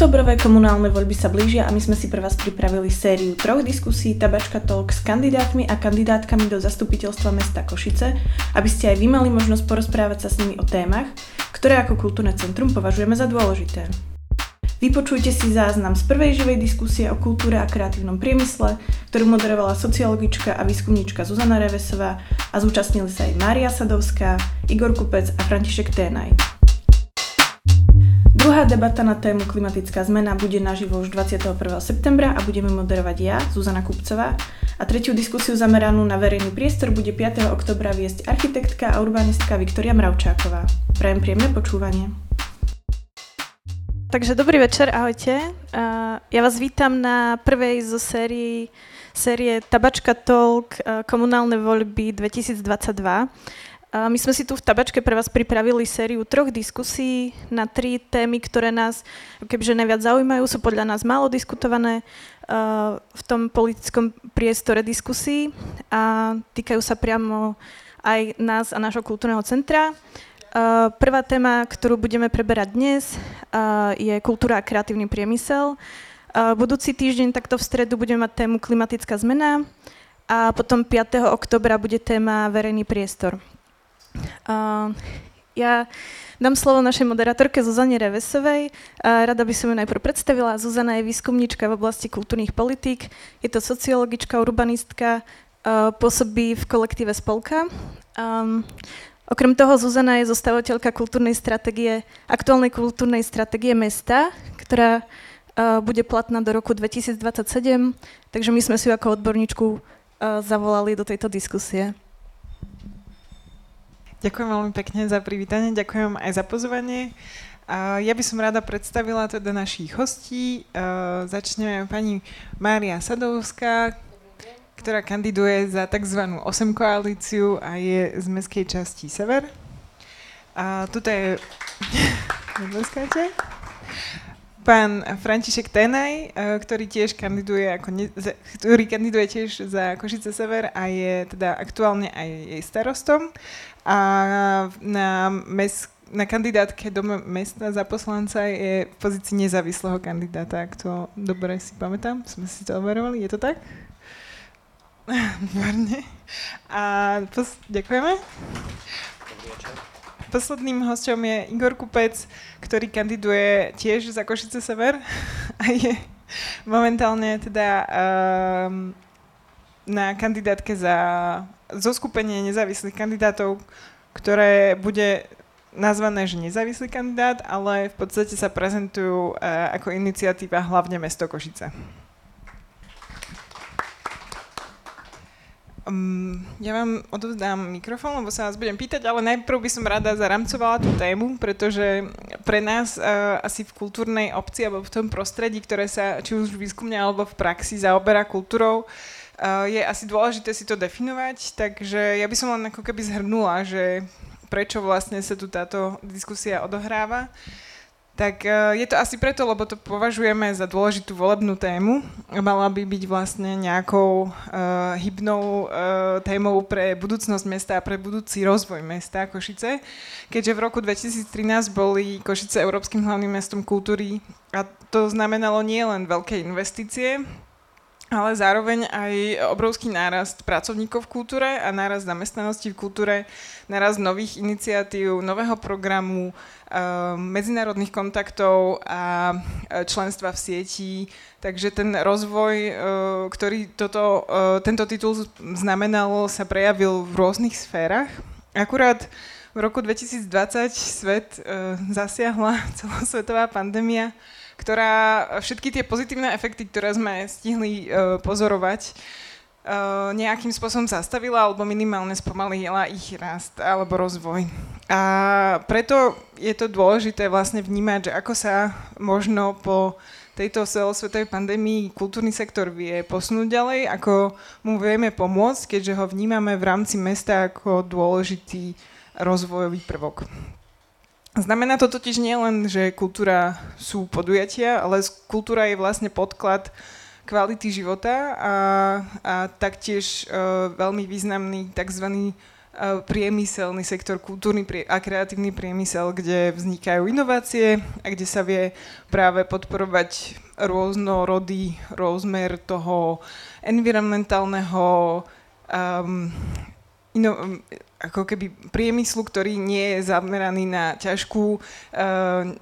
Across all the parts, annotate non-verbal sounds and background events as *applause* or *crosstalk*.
Oktobrové komunálne voľby sa blížia a my sme si pre vás pripravili sériu troch diskusí Tabačka Talk s kandidátmi a kandidátkami do zastupiteľstva mesta Košice, aby ste aj vy mali možnosť porozprávať sa s nimi o témach, ktoré ako kultúrne centrum považujeme za dôležité. Vypočujte si záznam z prvej živej diskusie o kultúre a kreatívnom priemysle, ktorú moderovala sociologička a výskumníčka Zuzana Revesová a zúčastnili sa aj Mária Sadovská, Igor Kupec a František Ténaj. Druhá debata na tému klimatická zmena bude naživo už 21. septembra a budeme moderovať ja, Zuzana Kupcová. A tretiu diskusiu zameranú na verejný priestor bude 5. oktobra viesť architektka a urbanistka Viktoria Mravčáková. Prajem príjemné počúvanie. Takže dobrý večer, ahojte. Ja vás vítam na prvej zo sérii série Tabačka Talk komunálne voľby 2022. My sme si tu v tabačke pre vás pripravili sériu troch diskusí na tri témy, ktoré nás kebyže najviac zaujímajú, sú podľa nás málo diskutované uh, v tom politickom priestore diskusí a týkajú sa priamo aj nás a nášho kultúrneho centra. Uh, prvá téma, ktorú budeme preberať dnes, uh, je kultúra a kreatívny priemysel. Budúci týždeň, takto v stredu, budeme mať tému klimatická zmena a potom 5. oktobra bude téma verejný priestor. Uh, ja dám slovo našej moderátorke Zuzane Revesovej. Uh, rada by som ju najprv predstavila. Zuzana je výskumníčka v oblasti kultúrnych politík, je to sociologička, urbanistka, uh, pôsobí v kolektíve Spolka. Um, okrem toho Zuzana je zostavovateľka kultúrnej stratégie, aktuálnej kultúrnej stratégie mesta, ktorá uh, bude platná do roku 2027, takže my sme si ju ako odborníčku uh, zavolali do tejto diskusie. Ďakujem veľmi pekne za privítanie, ďakujem aj za pozvanie. Ja by som rada predstavila teda našich hostí. Začneme pani Mária Sadovská, ktorá kandiduje za tzv. 8 koalíciu a je z mestskej časti Sever. A tuto je... *laughs* Pán František Tenaj, ktorý tiež kandiduje, ako ne, ktorý kandiduje tiež za Košice Sever a je teda aktuálne aj jej starostom a na, mes, na kandidátke do mesta za poslanca je v pozícii nezávislého kandidáta, ak to dobre si pamätám. Sme si to overovali, je to tak? Výborne. A pos- ďakujeme. Posledným hosťom je Igor Kupec, ktorý kandiduje tiež za Košice Sever *laughs* a je momentálne teda um, na kandidátke za zoskupenie nezávislých kandidátov, ktoré bude nazvané, že nezávislý kandidát, ale v podstate sa prezentujú uh, ako iniciatíva hlavne mesto Košice. Um, ja vám odovzdám mikrofón, lebo sa vás budem pýtať, ale najprv by som rada zaramcovala tú tému, pretože pre nás uh, asi v kultúrnej obci alebo v tom prostredí, ktoré sa či už výskumne alebo v praxi zaoberá kultúrou, uh, je asi dôležité si to definovať, takže ja by som len ako keby zhrnula, že prečo vlastne sa tu táto diskusia odohráva. Tak je to asi preto, lebo to považujeme za dôležitú volebnú tému. Mala by byť vlastne nejakou uh, hybnou uh, témou pre budúcnosť mesta a pre budúci rozvoj mesta Košice. Keďže v roku 2013 boli Košice Európskym hlavným mestom kultúry a to znamenalo nie len veľké investície, ale zároveň aj obrovský nárast pracovníkov v kultúre a nárast zamestnanosti v kultúre, nárast nových iniciatív, nového programu, uh, medzinárodných kontaktov a eh, členstva v sieti. Takže ten rozvoj, uh, ktorý toto, tento titul znamenal, sa prejavil v rôznych sférach. Akurát v roku 2020 svet zasiahla *laughs* celosvetová pandémia, ktorá všetky tie pozitívne efekty, ktoré sme stihli uh, pozorovať, uh, nejakým spôsobom zastavila alebo minimálne spomalila ich rast alebo rozvoj. A preto je to dôležité vlastne vnímať, že ako sa možno po tejto celosvetovej pandémii kultúrny sektor vie posunúť ďalej, ako mu vieme pomôcť, keďže ho vnímame v rámci mesta ako dôležitý rozvojový prvok. Znamená to totiž nie len, že kultúra sú podujatia, ale kultúra je vlastne podklad kvality života a, a taktiež uh, veľmi významný tzv. priemyselný sektor, kultúrny a kreatívny priemysel, kde vznikajú inovácie a kde sa vie práve podporovať rôznorodý rozmer toho environmentálneho um, ino, ako keby priemyslu, ktorý nie je zameraný na ťažkú, uh,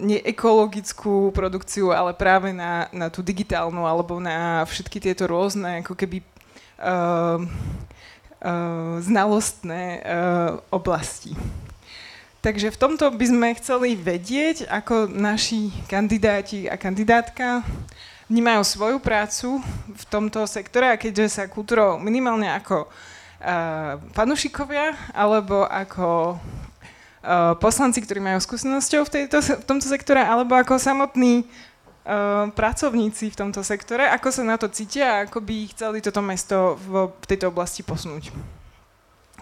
neekologickú produkciu, ale práve na, na tú digitálnu alebo na všetky tieto rôzne ako keby uh, uh, znalostné uh, oblasti. Takže v tomto by sme chceli vedieť, ako naši kandidáti a kandidátka vnímajú svoju prácu v tomto sektore a keďže sa kultúrou minimálne ako panušikovia alebo ako poslanci, ktorí majú skúsenosťou v, tejto, v tomto sektore, alebo ako samotní pracovníci v tomto sektore, ako sa na to cítia a ako by chceli toto mesto v, v tejto oblasti posunúť.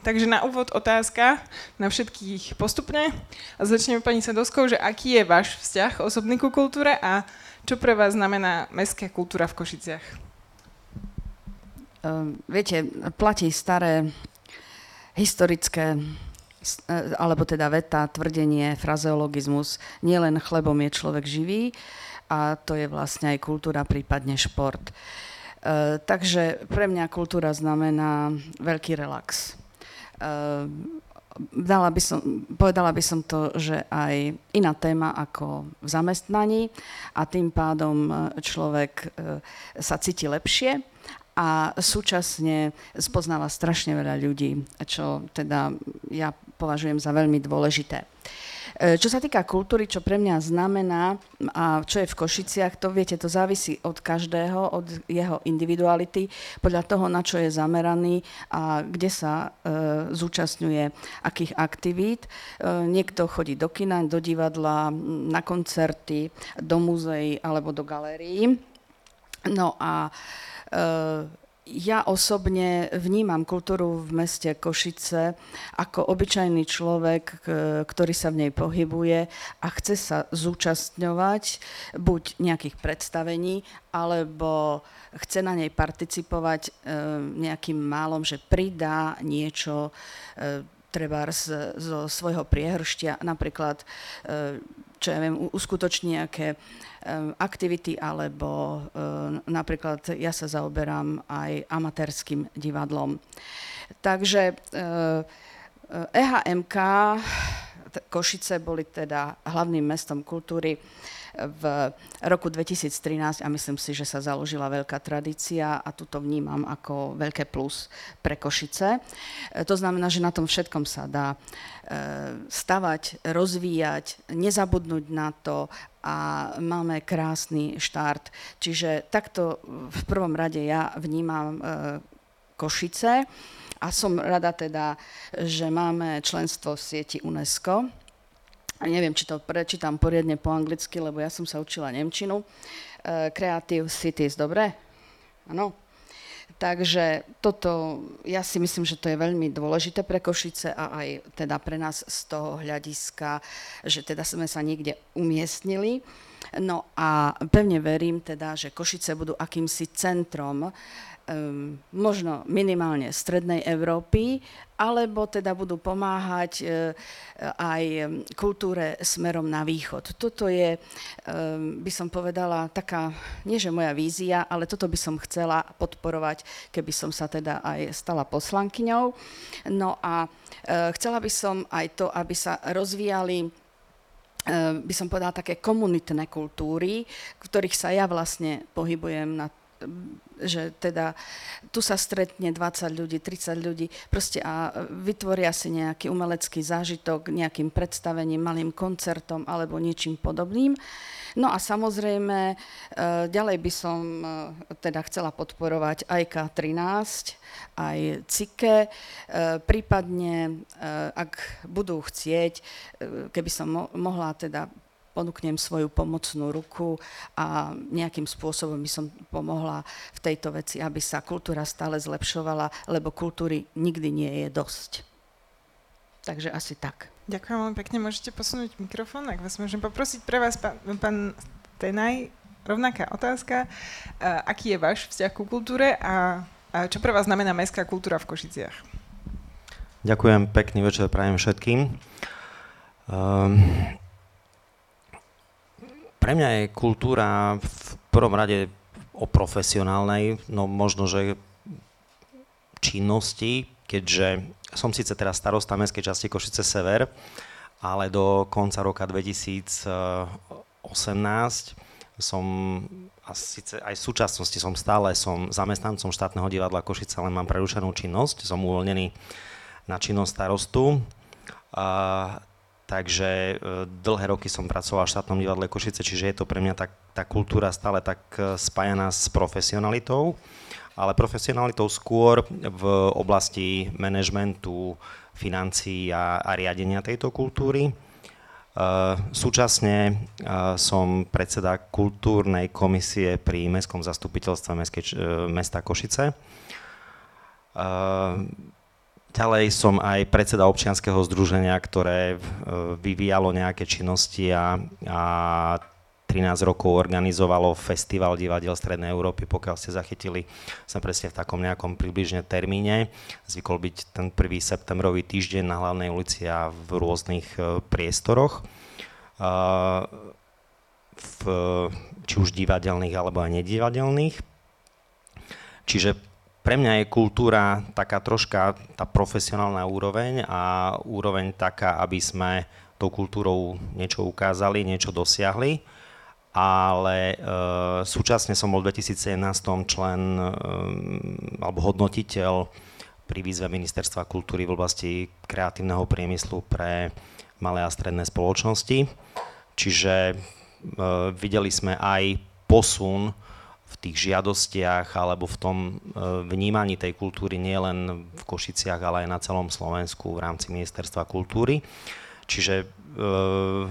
Takže na úvod otázka na všetkých postupne. A začneme pani Sadovskou, že aký je váš vzťah osobný ku kultúre a čo pre vás znamená mestská kultúra v Košiciach? Ehm, viete, platí staré historické e, alebo teda veta, tvrdenie, frazeologizmus, nielen chlebom je človek živý a to je vlastne aj kultúra, prípadne šport. E, takže pre mňa kultúra znamená veľký relax. E, dala by som, povedala by som to, že aj iná téma ako v zamestnaní a tým pádom človek sa cíti lepšie a súčasne spoznáva strašne veľa ľudí, čo teda ja považujem za veľmi dôležité. E, čo sa týka kultúry, čo pre mňa znamená a čo je v Košiciach, to viete, to závisí od každého, od jeho individuality, podľa toho, na čo je zameraný a kde sa e, zúčastňuje akých aktivít. E, niekto chodí do kina, do divadla, na koncerty, do muzeí alebo do galérií. No a Eh, ja osobne vnímam kultúru v meste Košice ako obyčajný človek, ktorý sa v nej pohybuje a chce sa zúčastňovať buď nejakých predstavení, alebo chce na nej participovať eh, nejakým málom, že pridá niečo eh, treba zo svojho priehrštia, napríklad čo ja viem, uskutoční nejaké aktivity, alebo napríklad ja sa zaoberám aj amatérským divadlom. Takže EHMK Košice boli teda hlavným mestom kultúry v roku 2013 a myslím si, že sa založila veľká tradícia a tu to vnímam ako veľké plus pre Košice. To znamená, že na tom všetkom sa dá e, stavať, rozvíjať, nezabudnúť na to a máme krásny štart. Čiže takto v prvom rade ja vnímam e, Košice a som rada teda, že máme členstvo v sieti UNESCO a neviem, či to prečítam poriadne po anglicky, lebo ja som sa učila Nemčinu. Uh, Creative Cities, dobre? Áno. Takže toto, ja si myslím, že to je veľmi dôležité pre Košice a aj teda pre nás z toho hľadiska, že teda sme sa niekde umiestnili. No a pevne verím teda, že Košice budú akýmsi centrom um, možno minimálne strednej Európy, alebo teda budú pomáhať uh, aj kultúre smerom na východ. Toto je, um, by som povedala, taká, nie že moja vízia, ale toto by som chcela podporovať, keby som sa teda aj stala poslankyňou. No a uh, chcela by som aj to, aby sa rozvíjali by som povedala, také komunitné kultúry, v ktorých sa ja vlastne pohybujem na že teda tu sa stretne 20 ľudí, 30 ľudí proste a vytvoria si nejaký umelecký zážitok nejakým predstavením, malým koncertom alebo niečím podobným. No a samozrejme, e, ďalej by som e, teda chcela podporovať aj K13, aj CIKE, e, prípadne, ak budú chcieť, keby som mohla teda ponúknem svoju pomocnú ruku a nejakým spôsobom by som pomohla v tejto veci, aby sa kultúra stále zlepšovala, lebo kultúry nikdy nie je dosť. Takže asi tak. Ďakujem veľmi pekne. Môžete posunúť mikrofón, ak vás môžem poprosiť. Pre vás, pán, pán Tenaj, rovnaká otázka. Uh, aký je váš vzťah ku kultúre a, a čo pre vás znamená mestská kultúra v Košiciach? Ďakujem, pekný večer prajem všetkým. Um, pre mňa je kultúra v prvom rade o profesionálnej, no možno, že činnosti, keďže som síce teraz starosta mestskej časti Košice Sever, ale do konca roka 2018 som a síce aj v súčasnosti som stále som zamestnancom štátneho divadla Košice, ale mám prerušenú činnosť, som uvoľnený na činnosť starostu. A, takže e, dlhé roky som pracoval v štátnom divadle Košice, čiže je to pre mňa tak, tá kultúra stále tak e, spájaná s profesionalitou, ale profesionalitou skôr v oblasti manažmentu, financií a, a riadenia tejto kultúry. Uh, súčasne uh, som predseda kultúrnej komisie pri Mestskom zastupiteľstve Mestskej, uh, mesta Košice. Ďalej som aj predseda občianskeho združenia, ktoré vyvíjalo nejaké činnosti a, a 13 rokov organizovalo Festival divadiel Strednej Európy, pokiaľ ste zachytili, sme presne v takom nejakom približne termíne. Zvykol byť ten 1. septembrový týždeň na hlavnej ulici a v rôznych e, priestoroch. E, v, či už divadelných alebo aj nedivadelných. Čiže pre mňa je kultúra taká troška tá profesionálna úroveň a úroveň taká, aby sme tou kultúrou niečo ukázali, niečo dosiahli ale e, súčasne som bol v 2017 člen e, alebo hodnotiteľ pri výzve Ministerstva kultúry v oblasti kreatívneho priemyslu pre malé a stredné spoločnosti. Čiže e, videli sme aj posun v tých žiadostiach alebo v tom e, vnímaní tej kultúry nielen v Košiciach, ale aj na celom Slovensku v rámci Ministerstva kultúry. Čiže Uh,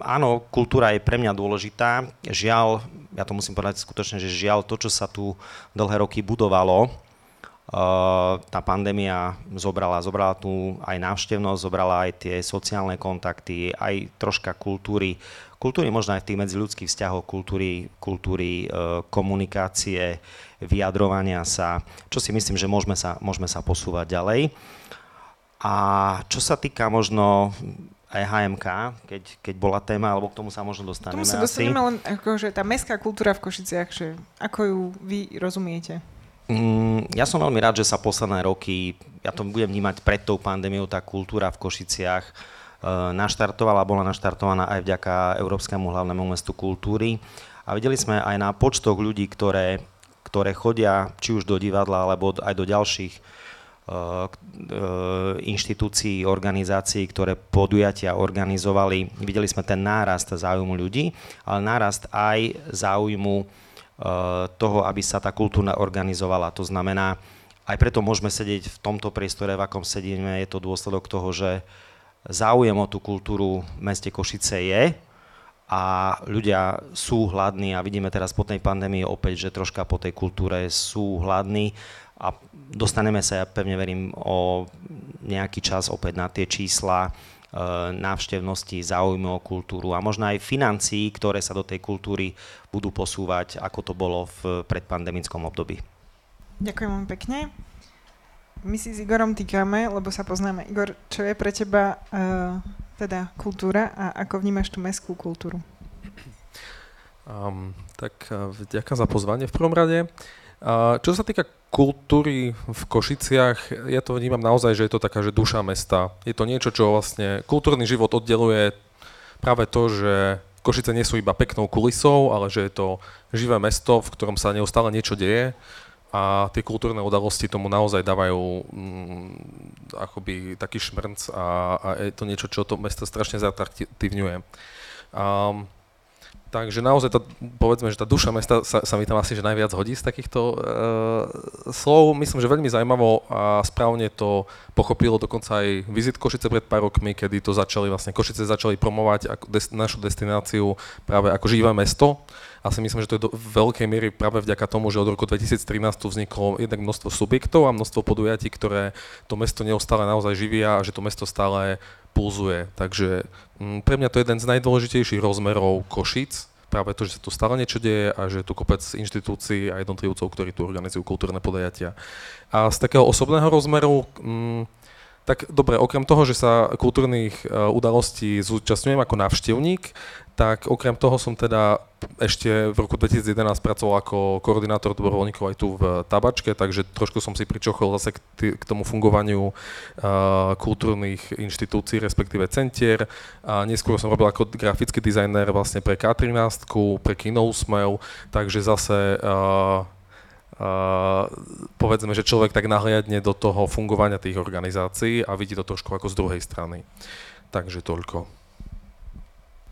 áno, kultúra je pre mňa dôležitá. Žiaľ, ja to musím povedať skutočne, že žiaľ to, čo sa tu dlhé roky budovalo, uh, tá pandémia zobrala, zobrala tu aj návštevnosť, zobrala aj tie sociálne kontakty, aj troška kultúry, kultúry možno aj tých medziľudských vzťahoch, kultúry, kultúry uh, komunikácie, vyjadrovania sa, čo si myslím, že môžeme sa, môžeme sa posúvať ďalej. A čo sa týka možno aj HMK, keď, keď bola téma, alebo k tomu sa možno dostaneme. K tomu sa dostaneme len akože tá mestská kultúra v Košiciach, že ako ju vy rozumiete? Mm, ja som veľmi rád, že sa posledné roky, ja to budem vnímať pred tou pandémiou, tá kultúra v Košiciach e, naštartovala, bola naštartovaná aj vďaka Európskemu hlavnému mestu kultúry. A videli sme aj na počtoch ľudí, ktoré, ktoré chodia či už do divadla, alebo aj do ďalších Eh, inštitúcií, organizácií, ktoré podujatia organizovali. Videli sme ten nárast záujmu ľudí, ale nárast aj záujmu eh, toho, aby sa tá kultúra organizovala. To znamená, aj preto môžeme sedieť v tomto priestore, v akom sedíme, je to dôsledok toho, že záujem o tú kultúru v meste Košice je a ľudia sú hladní a vidíme teraz po tej pandémii opäť, že troška po tej kultúre sú hladní a dostaneme sa, ja pevne verím, o nejaký čas opäť na tie čísla e, návštevnosti, záujmu o kultúru a možno aj financií, ktoré sa do tej kultúry budú posúvať, ako to bolo v predpandemickom období. Ďakujem vám pekne. My si s Igorom týkame, lebo sa poznáme. Igor, čo je pre teba uh, teda kultúra a ako vnímaš tú mestskú kultúru? Um, tak uh, ďakujem za pozvanie v prvom rade. Čo sa týka kultúry v Košiciach, ja to vnímam naozaj, že je to taká, že duša mesta. Je to niečo, čo vlastne kultúrny život oddeluje práve to, že Košice nie sú iba peknou kulisou, ale že je to živé mesto, v ktorom sa neustále niečo deje a tie kultúrne udalosti tomu naozaj dávajú mm, akoby taký šmrnc a, a je to niečo, čo to mesto strašne zatraktívňuje. Um, Takže naozaj to, povedzme, že tá duša mesta sa, sa mi tam asi že najviac hodí z takýchto uh, slov. Myslím, že veľmi zaujímavo a správne to pochopilo dokonca aj vizit Košice pred pár rokmi, kedy to začali, vlastne Košice začali promovať ako des, našu destináciu práve ako živé mesto. A si myslím, že to je do veľkej miery práve vďaka tomu, že od roku 2013 tu vzniklo jednak množstvo subjektov a množstvo podujatí, ktoré to mesto neustále naozaj živia a že to mesto stále pulzuje. Takže mm, pre mňa to je jeden z najdôležitejších rozmerov Košic, práve to, že sa tu stále niečo deje a že je tu kopec inštitúcií a jednotlivcov, ktorí tu organizujú kultúrne podajatia. A z takého osobného rozmeru, mm, Tak dobre, okrem toho, že sa kultúrnych uh, udalostí zúčastňujem ako návštevník, tak okrem toho som teda ešte v roku 2011 pracoval ako koordinátor dobrovoľníkov aj tu v Tabačke, takže trošku som si pričochol zase k, t- k tomu fungovaniu uh, kultúrnych inštitúcií, respektíve centier. A neskôr som robil ako grafický dizajner vlastne pre K13, pre Kino Usmev, takže zase uh, Uh, povedzme, že človek tak nahliadne do toho fungovania tých organizácií a vidí to trošku ako z druhej strany. Takže toľko.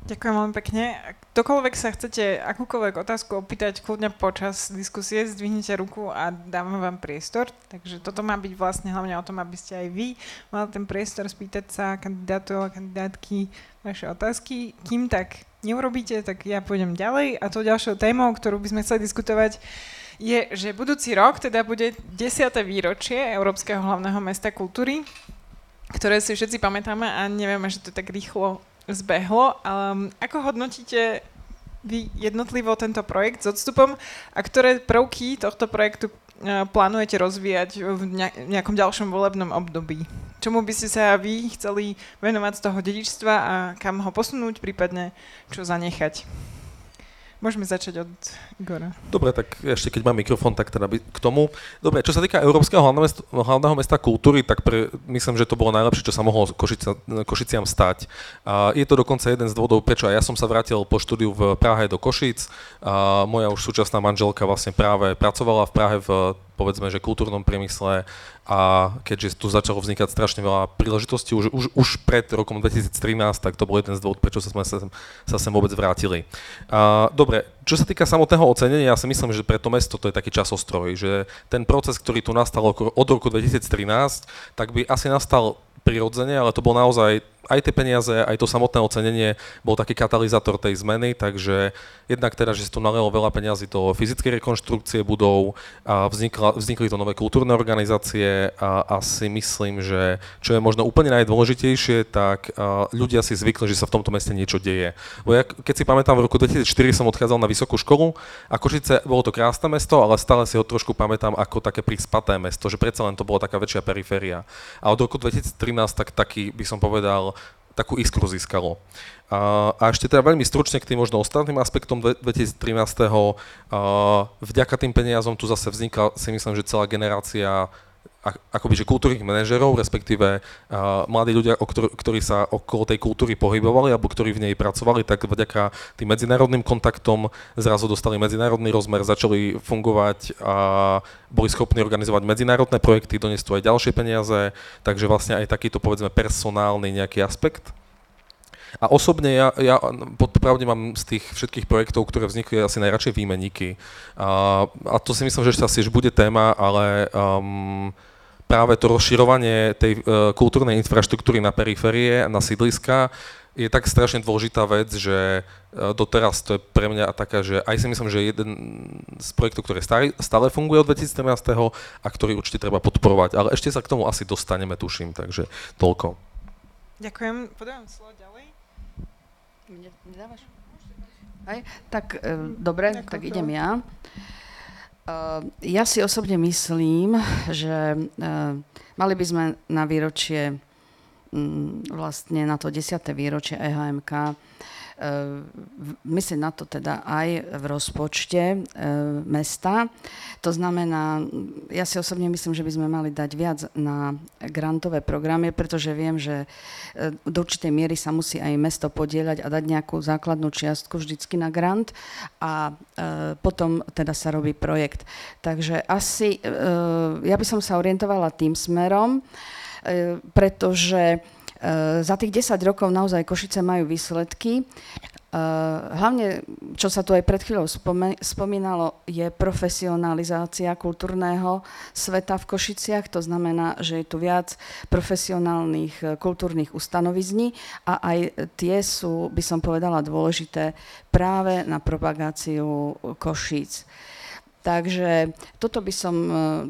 Ďakujem veľmi pekne. Ktokoľvek sa chcete akúkoľvek otázku opýtať, kľudne počas diskusie zdvihnite ruku a dáme vám priestor. Takže toto má byť vlastne hlavne o tom, aby ste aj vy mali ten priestor spýtať sa kandidátov a kandidátky vaše otázky. Kým tak neurobíte, tak ja pôjdem ďalej. A to ďalšou témou, ktorú by sme chceli diskutovať, je, že budúci rok teda bude 10. výročie Európskeho hlavného mesta kultúry, ktoré si všetci pamätáme a nevieme, že to tak rýchlo zbehlo. Um, ako hodnotíte vy jednotlivo tento projekt s odstupom a ktoré prvky tohto projektu uh, plánujete rozvíjať v nejakom ďalšom volebnom období? Čomu by ste sa vy chceli venovať z toho dedičstva a kam ho posunúť, prípadne čo zanechať? Môžeme začať od Igora. Dobre, tak ešte keď mám mikrofón, tak teda k tomu. Dobre, čo sa týka Európskeho hlavného mesta, hlavného mesta kultúry, tak pre, myslím, že to bolo najlepšie, čo sa mohlo Košica, Košiciam stať. A je to dokonca jeden z dôvodov, prečo ja som sa vrátil po štúdiu v Prahe do Košic. A moja už súčasná manželka vlastne práve pracovala v Prahe v povedzme, že kultúrnom priemysle a keďže tu začalo vznikať strašne veľa príležitostí už, už, už pred rokom 2013, tak to bol jeden z dôvod, prečo sa sme sa, sa sem vôbec vrátili. A, dobre, čo sa týka samotného ocenenia, ja si myslím, že pre to mesto to je taký časostroj, že ten proces, ktorý tu nastal od roku 2013, tak by asi nastal prirodzene, ale to bol naozaj aj tie peniaze, aj to samotné ocenenie bol taký katalizátor tej zmeny, takže jednak teda, že sa tu nalilo veľa peniazy do fyzickej rekonštrukcie budov a vznikla, vznikli to nové kultúrne organizácie a, a si myslím, že čo je možno úplne najdôležitejšie, tak ľudia si zvykli, že sa v tomto meste niečo deje. Bo ja, keď si pamätám, v roku 2004 som odchádzal na vysokú školu a Košice bolo to krásne mesto, ale stále si ho trošku pamätám ako také prispaté mesto, že predsa len to bolo taká väčšia periféria. A od roku 2013 tak taký by som povedal takú iskru získalo. A, a ešte teda veľmi stručne k tým možno ostatným aspektom 2013. A, vďaka tým peniazom tu zase vznikla si myslím, že celá generácia akoby, že kultúrnych manažerov, respektíve uh, mladí ľudia, o ktor- ktorí sa okolo tej kultúry pohybovali alebo ktorí v nej pracovali, tak vďaka tým medzinárodným kontaktom zrazu dostali medzinárodný rozmer, začali fungovať a boli schopní organizovať medzinárodné projekty, doniesť tu aj ďalšie peniaze, takže vlastne aj takýto povedzme personálny nejaký aspekt. A osobne ja, ja podpravde mám z tých všetkých projektov, ktoré vznikli asi najradšej výmeníky. A, a to si myslím, že asi bude téma, ale um, práve to rozširovanie tej uh, kultúrnej infraštruktúry na periférie, na sídliska, je tak strašne dôležitá vec, že uh, doteraz to je pre mňa taká, že aj si myslím, že jeden z projektov, ktorý stále, funguje od 2013. a ktorý určite treba podporovať. Ale ešte sa k tomu asi dostaneme, tuším, takže toľko. Ďakujem. Podávam slovo ďalej. Mne nedávaš? Aj, tak e, dobre, Ďakujem. tak idem ja. Uh, ja si osobne myslím, že uh, mali by sme na výročie, um, vlastne na to 10. výročie EHMK myslím na to teda aj v rozpočte mesta. To znamená, ja si osobne myslím, že by sme mali dať viac na grantové programy, pretože viem, že do určitej miery sa musí aj mesto podieľať a dať nejakú základnú čiastku vždycky na grant a potom teda sa robí projekt. Takže asi ja by som sa orientovala tým smerom, pretože za tých 10 rokov naozaj Košice majú výsledky. Eh, hlavne, čo sa tu aj pred chvíľou spomínalo, je profesionalizácia kultúrneho sveta v Košiciach. To znamená, že je tu viac profesionálnych eh, kultúrnych ustanovizní a aj tie sú, by som povedala, dôležité práve na propagáciu Košíc. Takže toto by som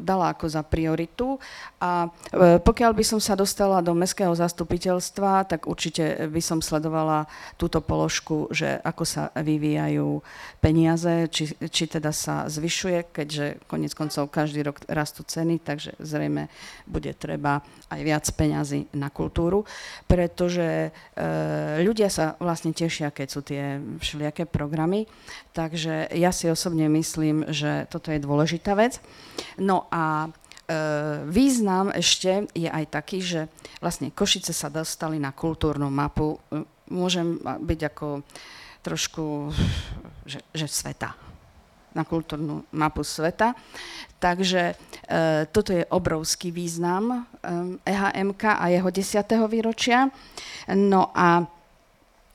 dala ako za prioritu a e, pokiaľ by som sa dostala do mestského zastupiteľstva, tak určite by som sledovala túto položku, že ako sa vyvíjajú peniaze, či, či teda sa zvyšuje, keďže konec koncov každý rok rastú ceny, takže zrejme bude treba aj viac peňazí na kultúru, pretože e, ľudia sa vlastne tešia, keď sú tie všelijaké programy, takže ja si osobne myslím, že toto je dôležitá vec. No a význam ešte je aj taký, že vlastne Košice sa dostali na kultúrnu mapu, e, môžem byť ako trošku, že, že sveta, na kultúrnu mapu sveta. Takže e, toto je obrovský význam e, EHMK a jeho 10. výročia. No a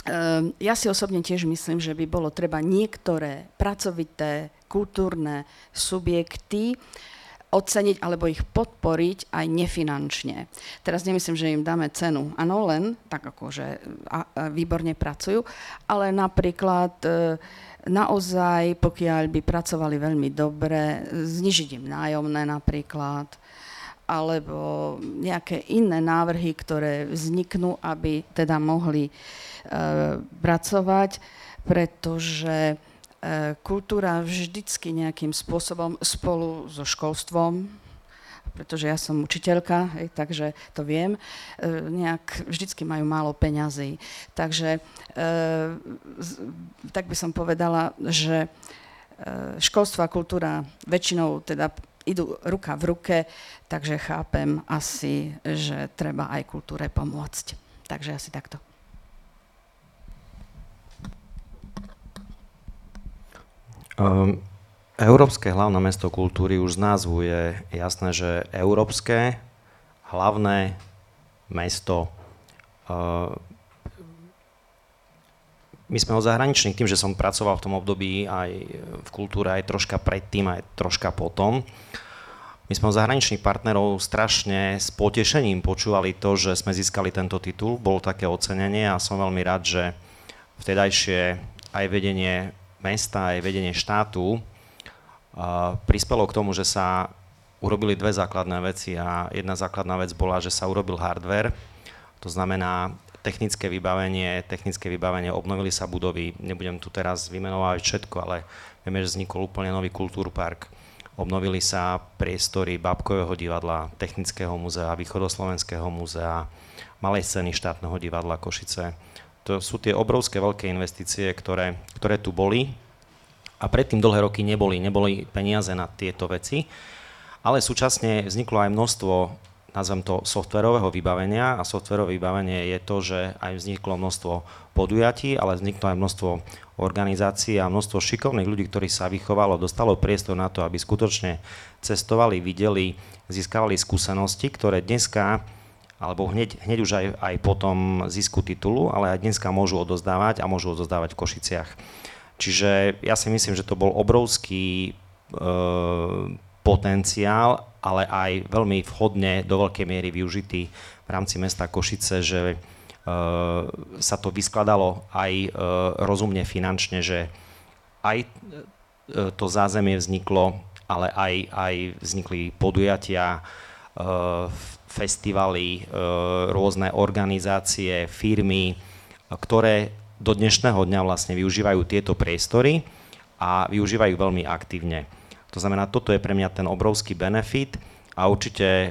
Ehm, ja si osobne tiež myslím, že by bolo treba niektoré pracovité kultúrne subjekty oceniť alebo ich podporiť aj nefinančne. Teraz nemyslím, že im dáme cenu, áno, len tak ako, že a, výborne pracujú, ale napríklad e, naozaj, pokiaľ by pracovali veľmi dobre, znižiť im nájomné napríklad, alebo nejaké iné návrhy, ktoré vzniknú, aby teda mohli Eh, pracovať, pretože kultúra vždycky nejakým spôsobom spolu so školstvom, pretože ja som učiteľka, takže to viem, eh, nejak vždycky majú málo peňazí. Takže tak by som povedala, že školstvo a kultúra väčšinou teda idú ruka v ruke, takže chápem asi, že treba aj kultúre pomôcť. Takže asi takto. Um, Európske hlavné mesto kultúry už z názvu je jasné, že Európske hlavné mesto. Uh, my sme o zahraničných, tým, že som pracoval v tom období aj v kultúre, aj troška predtým, aj troška potom, my sme o zahraničných partnerov strašne s potešením počúvali to, že sme získali tento titul. Bolo také ocenenie a som veľmi rád, že vtedajšie aj vedenie mesta aj vedenie štátu prispelo k tomu, že sa urobili dve základné veci a jedna základná vec bola, že sa urobil hardware, to znamená technické vybavenie, technické vybavenie, obnovili sa budovy, nebudem tu teraz vymenovať všetko, ale vieme, že vznikol úplne nový kultúrpark, obnovili sa priestory Babkového divadla, Technického múzea, Východoslovenského múzea, Malej scény štátneho divadla Košice, to sú tie obrovské veľké investície, ktoré, ktoré tu boli. A predtým dlhé roky neboli, neboli peniaze na tieto veci, ale súčasne vzniklo aj množstvo nazvem to softverového vybavenia. A softverové vybavenie je to, že aj vzniklo množstvo podujatí, ale vzniklo aj množstvo organizácií a množstvo šikovných ľudí, ktorí sa vychovalo, dostalo priestor na to, aby skutočne cestovali, videli, získavali skúsenosti, ktoré dneska alebo hneď, hneď už aj, aj potom zisku titulu, ale aj dneska môžu odozdávať a môžu odozdávať v Košiciach. Čiže ja si myslím, že to bol obrovský e, potenciál, ale aj veľmi vhodne do veľkej miery využitý v rámci mesta Košice, že e, sa to vyskladalo aj e, rozumne finančne, že aj e, to zázemie vzniklo, ale aj, aj vznikli podujatia, e, festivaly, e, rôzne organizácie, firmy, ktoré do dnešného dňa vlastne využívajú tieto priestory a využívajú veľmi aktívne. To znamená, toto je pre mňa ten obrovský benefit a určite e,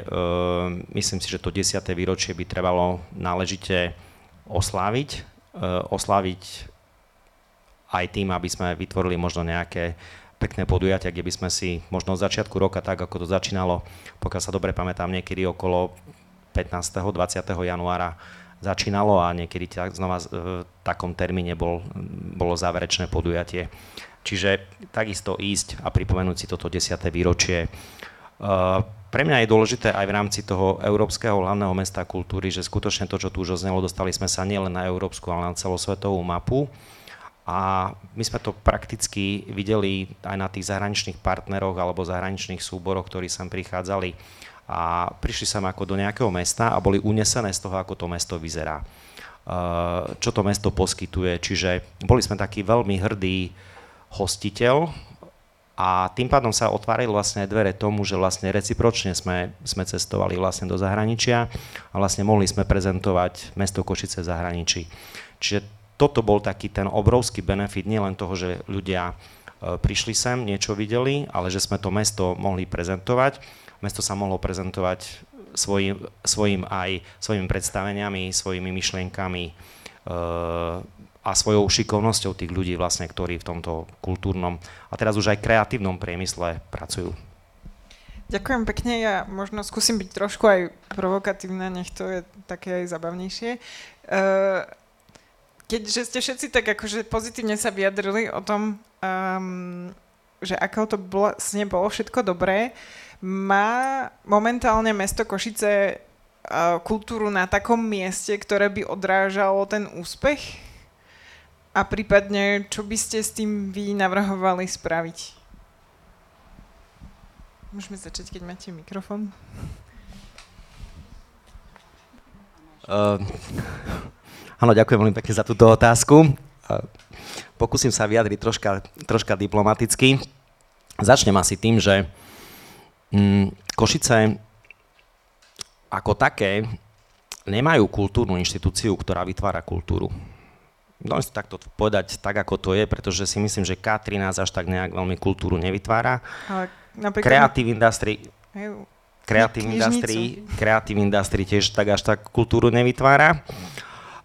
myslím si, že to 10. výročie by trebalo náležite osláviť. E, osláviť aj tým, aby sme vytvorili možno nejaké pekné podujatia, kde by sme si možno od začiatku roka, tak ako to začínalo, pokiaľ sa dobre pamätám, niekedy okolo 15. 20. januára začínalo a niekedy tak, znova v takom termíne bol, bolo záverečné podujatie. Čiže takisto ísť a pripomenúť si toto 10. výročie. Pre mňa je dôležité aj v rámci toho Európskeho hlavného mesta kultúry, že skutočne to, čo tu už oznelo, dostali sme sa nielen na európsku, ale na celosvetovú mapu a my sme to prakticky videli aj na tých zahraničných partneroch alebo zahraničných súboroch, ktorí sem prichádzali a prišli sem ako do nejakého mesta a boli unesené z toho, ako to mesto vyzerá. Čo to mesto poskytuje. Čiže boli sme taký veľmi hrdý hostiteľ A tým pádom sa otvárali vlastne dvere tomu, že vlastne recipročne sme, sme cestovali vlastne do zahraničia a vlastne mohli sme prezentovať mesto Košice v zahraničí. Čiže toto bol taký ten obrovský benefit nielen toho, že ľudia e, prišli sem, niečo videli, ale že sme to mesto mohli prezentovať. Mesto sa mohlo prezentovať svojim, svojim aj svojimi predstaveniami, svojimi myšlienkami e, a svojou šikovnosťou tých ľudí, vlastne, ktorí v tomto kultúrnom a teraz už aj kreatívnom priemysle pracujú. Ďakujem pekne, ja možno skúsim byť trošku aj provokatívna, nech to je také aj zabavnejšie. Uh, keďže ste všetci tak akože pozitívne sa vyjadrili o tom, um, že ako to vlastne bolo všetko dobré, má momentálne mesto Košice uh, kultúru na takom mieste, ktoré by odrážalo ten úspech? A prípadne, čo by ste s tým vy navrhovali spraviť? Môžeme začať, keď máte mikrofón. Uh, áno, ďakujem veľmi pekne za túto otázku. Uh, pokúsim sa vyjadriť troška, troška diplomaticky. Začnem asi tým, že um, Košice ako také nemajú kultúrnu inštitúciu, ktorá vytvára kultúru. No si takto povedať tak, ako to je, pretože si myslím, že K13 až tak nejak veľmi kultúru nevytvára. Ale napríklad... Creative Industry... Creative Industry, Creative Industry tiež tak až tak kultúru nevytvára.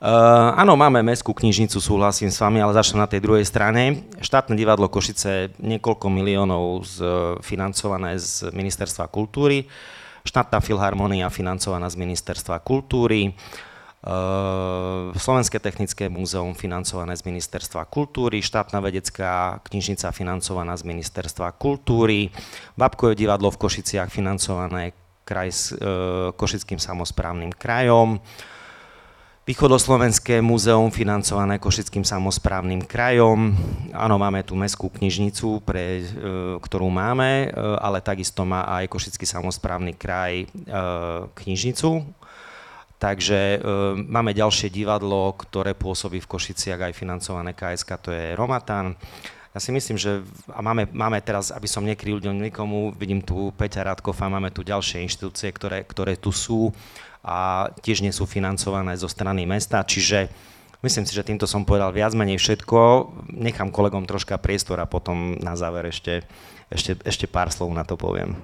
Uh, áno, máme mestskú knižnicu, súhlasím s vami, ale začnem na tej druhej strane. Štátne divadlo Košice niekoľko miliónov z, financované z Ministerstva kultúry. Štátna filharmonia financovaná z Ministerstva kultúry. Uh, Slovenské technické múzeum financované z Ministerstva kultúry, štátna vedecká knižnica financovaná z Ministerstva kultúry, Babkoje divadlo v Košiciach financované kraj uh, Košickým samozprávnym krajom, Východoslovenské múzeum financované Košickým samozprávnym krajom. Áno, máme tu mestskú knižnicu, pre, uh, ktorú máme, uh, ale takisto má aj Košický samozprávny kraj uh, knižnicu, Takže e, máme ďalšie divadlo, ktoré pôsobí v Košiciach aj financované KSK, to je Romatan. Ja si myslím, že a máme, máme teraz, aby som nekryl nikomu, vidím tu Peťa Radkova, máme tu ďalšie inštitúcie, ktoré, ktoré tu sú a tiež nie sú financované zo strany mesta, čiže myslím si, že týmto som povedal viac menej všetko. Nechám kolegom troška priestor a potom na záver ešte, ešte, ešte pár slov na to poviem.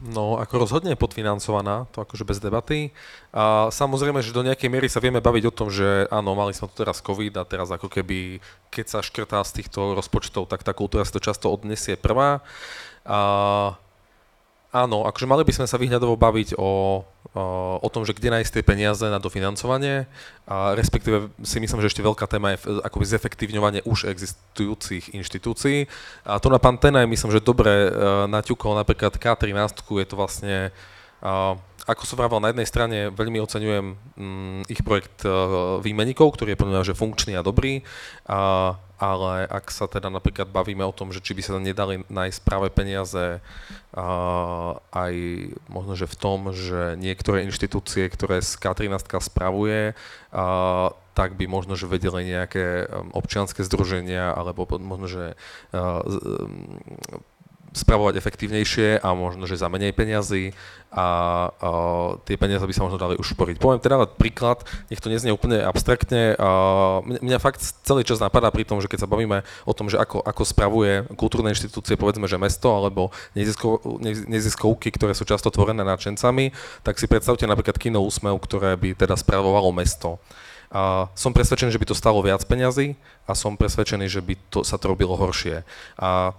No, ako rozhodne je podfinancovaná, to akože bez debaty. A samozrejme, že do nejakej miery sa vieme baviť o tom, že áno, mali sme tu teraz COVID a teraz ako keby, keď sa škrtá z týchto rozpočtov, tak tá kultúra si to často odnesie prvá. A Áno, akože mali by sme sa vyhľadovo baviť o, o, tom, že kde nájsť tie peniaze na dofinancovanie, a respektíve si myslím, že ešte veľká téma je akoby zefektívňovanie už existujúcich inštitúcií. A to na pán Tenaj myslím, že dobre uh, naťukol napríklad K13, je to vlastne ako som vravel, na jednej strane veľmi oceňujem mm, ich projekt uh, výmenikov, ktorý je podľa mňa že funkčný a dobrý, a, ale ak sa teda napríklad bavíme o tom, že či by sa nedali nájsť práve peniaze a, aj možno, že v tom, že niektoré inštitúcie, ktoré z K13 spravuje, a, tak by možno, že vedeli nejaké občianske združenia alebo možno, že a, spravovať efektívnejšie a možno, že za menej peniazy a, a tie peniaze by sa možno dali ušporiť. Poviem teda príklad, nech to neznie úplne abstraktne. A mňa fakt celý čas napadá pri tom, že keď sa bavíme o tom, že ako, ako spravuje kultúrne inštitúcie, povedzme, že mesto alebo neziskovky, ktoré sú často tvorené nadšencami, tak si predstavte napríklad kino Úsmev, ktoré by teda spravovalo mesto. A som presvedčený, že by to stalo viac peňazí a som presvedčený, že by to, sa to robilo horšie. A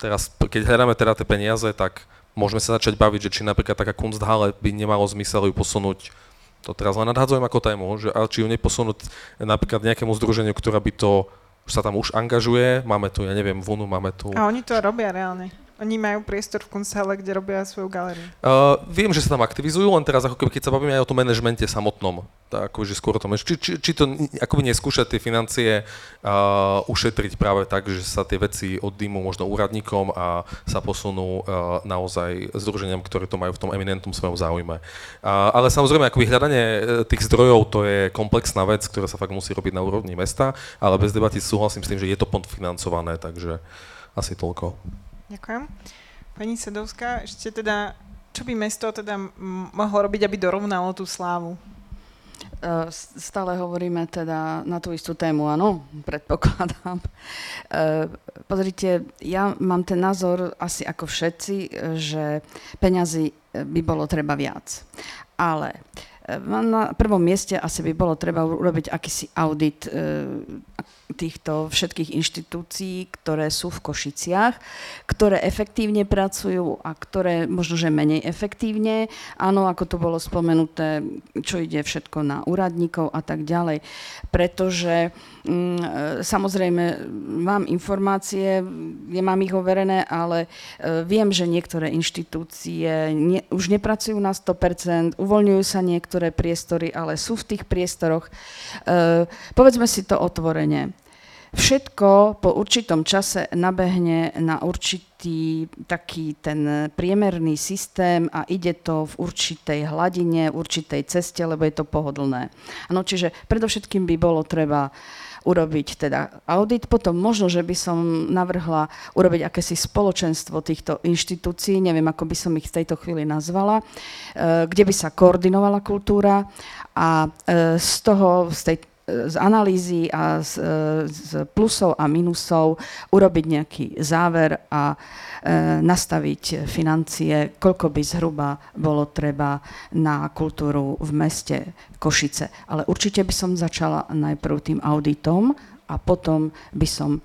teraz, keď hľadáme teda tie peniaze, tak môžeme sa začať baviť, že či napríklad taká Kunsthalle by nemalo zmysel ju posunúť to teraz len nadhadzujem ako tému, že, či ju neposunúť napríklad nejakému združeniu, ktorá by to sa tam už angažuje, máme tu, ja neviem, Vunu, máme tu... A oni to robia reálne. Oni majú priestor v Kunsthale, kde robia svoju galériu? Uh, viem, že sa tam aktivizujú, len teraz ako keby, keď sa bavíme aj o tom manažmente samotnom, tak akože skôr o tom, či, či, či to akoby neskúšať tie financie uh, ušetriť práve tak, že sa tie veci oddýmu možno úradníkom a sa posunú uh, naozaj združeniam, ktoré to majú v tom eminentnom svojom záujme. Uh, ale samozrejme, akoby hľadanie tých zdrojov, to je komplexná vec, ktorá sa fakt musí robiť na úrovni mesta, ale bez debaty súhlasím s tým, že je to financované, takže asi toľko. Ďakujem. Pani Sedovská, ešte teda, čo by mesto teda mohlo robiť, aby dorovnalo tú slávu? Uh, stále hovoríme teda na tú istú tému, áno, *laughs* predpokladám. Uh, pozrite, ja mám ten názor asi ako všetci, že peňazí by bolo treba viac. Ale na prvom mieste asi by bolo treba urobiť akýsi audit týchto všetkých inštitúcií, ktoré sú v Košiciach, ktoré efektívne pracujú a ktoré možno, že menej efektívne. Áno, ako to bolo spomenuté, čo ide všetko na úradníkov a tak ďalej. Pretože mm, samozrejme mám informácie, nemám ich overené, ale e, viem, že niektoré inštitúcie ne, už nepracujú na 100%, uvoľňujú sa niektoré priestory, ale sú v tých priestoroch. E, povedzme si to otvorene Všetko po určitom čase nabehne na určitý taký ten priemerný systém a ide to v určitej hladine, určitej ceste, lebo je to pohodlné. Ano, čiže predovšetkým by bolo treba urobiť teda audit. Potom možno, že by som navrhla urobiť akési spoločenstvo týchto inštitúcií, neviem, ako by som ich v tejto chvíli nazvala, e, kde by sa koordinovala kultúra a e, z toho, z tej z analýzy a z, z plusov a minusov urobiť nejaký záver a e, nastaviť financie, koľko by zhruba bolo treba na kultúru v meste Košice. Ale určite by som začala najprv tým auditom a potom by som e,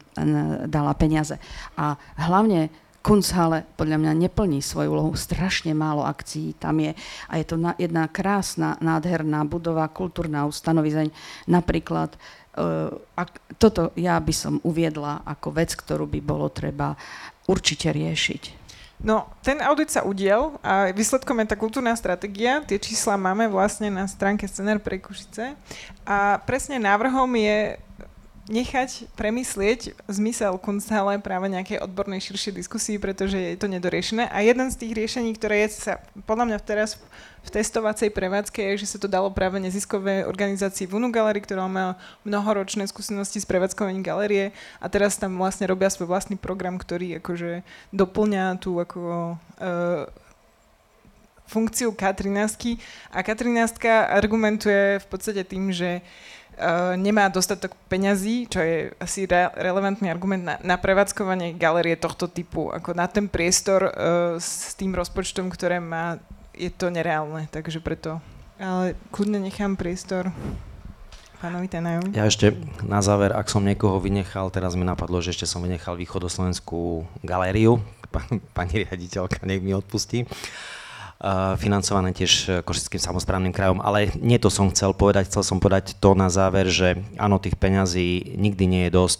dala peniaze. A hlavne Kunsthalle podľa mňa neplní svoju úlohu. Strašne málo akcií tam je. A je to na, jedna krásna, nádherná budova, kultúrna ustanovizeň. Napríklad, uh, ak, toto ja by som uviedla ako vec, ktorú by bolo treba určite riešiť. No, ten audit sa udiel a výsledkom je tá kultúrna stratégia. Tie čísla máme vlastne na stránke Scener pre Kušice. A presne návrhom je nechať premyslieť zmysel Kunsthalle práve nejakej odbornej širšej diskusii, pretože je to nedoriešené. A jeden z tých riešení, ktoré je sa podľa mňa teraz v testovacej prevádzke, je, že sa to dalo práve neziskové organizácii Vunu Gallery, ktorá má mnohoročné skúsenosti s prevádzkovaním galerie a teraz tam vlastne robia svoj vlastný program, ktorý akože doplňa tú ako uh, funkciu K13 a K13 argumentuje v podstate tým, že nemá dostatok peňazí, čo je asi re- relevantný argument na, na prevádzkovanie galerie tohto typu. Ako na ten priestor uh, s tým rozpočtom, ktoré má, je to nereálne, takže preto. Ale kľudne nechám priestor pánovi Tenajovi. Ja ešte na záver, ak som niekoho vynechal, teraz mi napadlo, že ešte som vynechal východoslovenskú galériu. Pani riaditeľka, nech mi odpustí. Uh, financované tiež e, Košickým samozprávnym krajom. Ale nie to som chcel povedať, chcel som povedať to na záver, že áno, tých peňazí nikdy nie je dosť.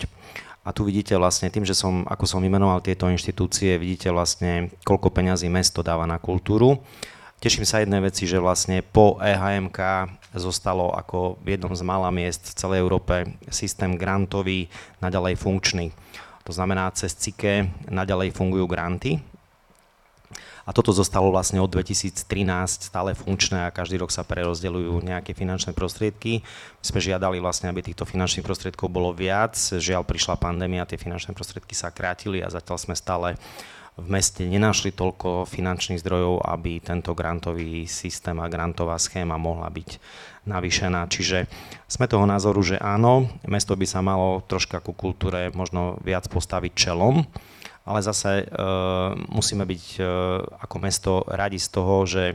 A tu vidíte vlastne tým, že som, ako som vymenoval tieto inštitúcie, vidíte vlastne, koľko peňazí mesto dáva na kultúru. Teším sa jednej veci, že vlastne po EHMK zostalo ako v jednom z mála miest v celej Európe systém grantový naďalej funkčný. To znamená, cez CIKE naďalej fungujú granty a toto zostalo vlastne od 2013 stále funkčné a každý rok sa prerozdeľujú nejaké finančné prostriedky. My sme žiadali vlastne, aby týchto finančných prostriedkov bolo viac. Žiaľ, prišla pandémia, tie finančné prostriedky sa krátili a zatiaľ sme stále v meste nenašli toľko finančných zdrojov, aby tento grantový systém a grantová schéma mohla byť navýšená. Čiže sme toho názoru, že áno, mesto by sa malo troška ku kultúre možno viac postaviť čelom, ale zase e, musíme byť e, ako mesto radi z toho, že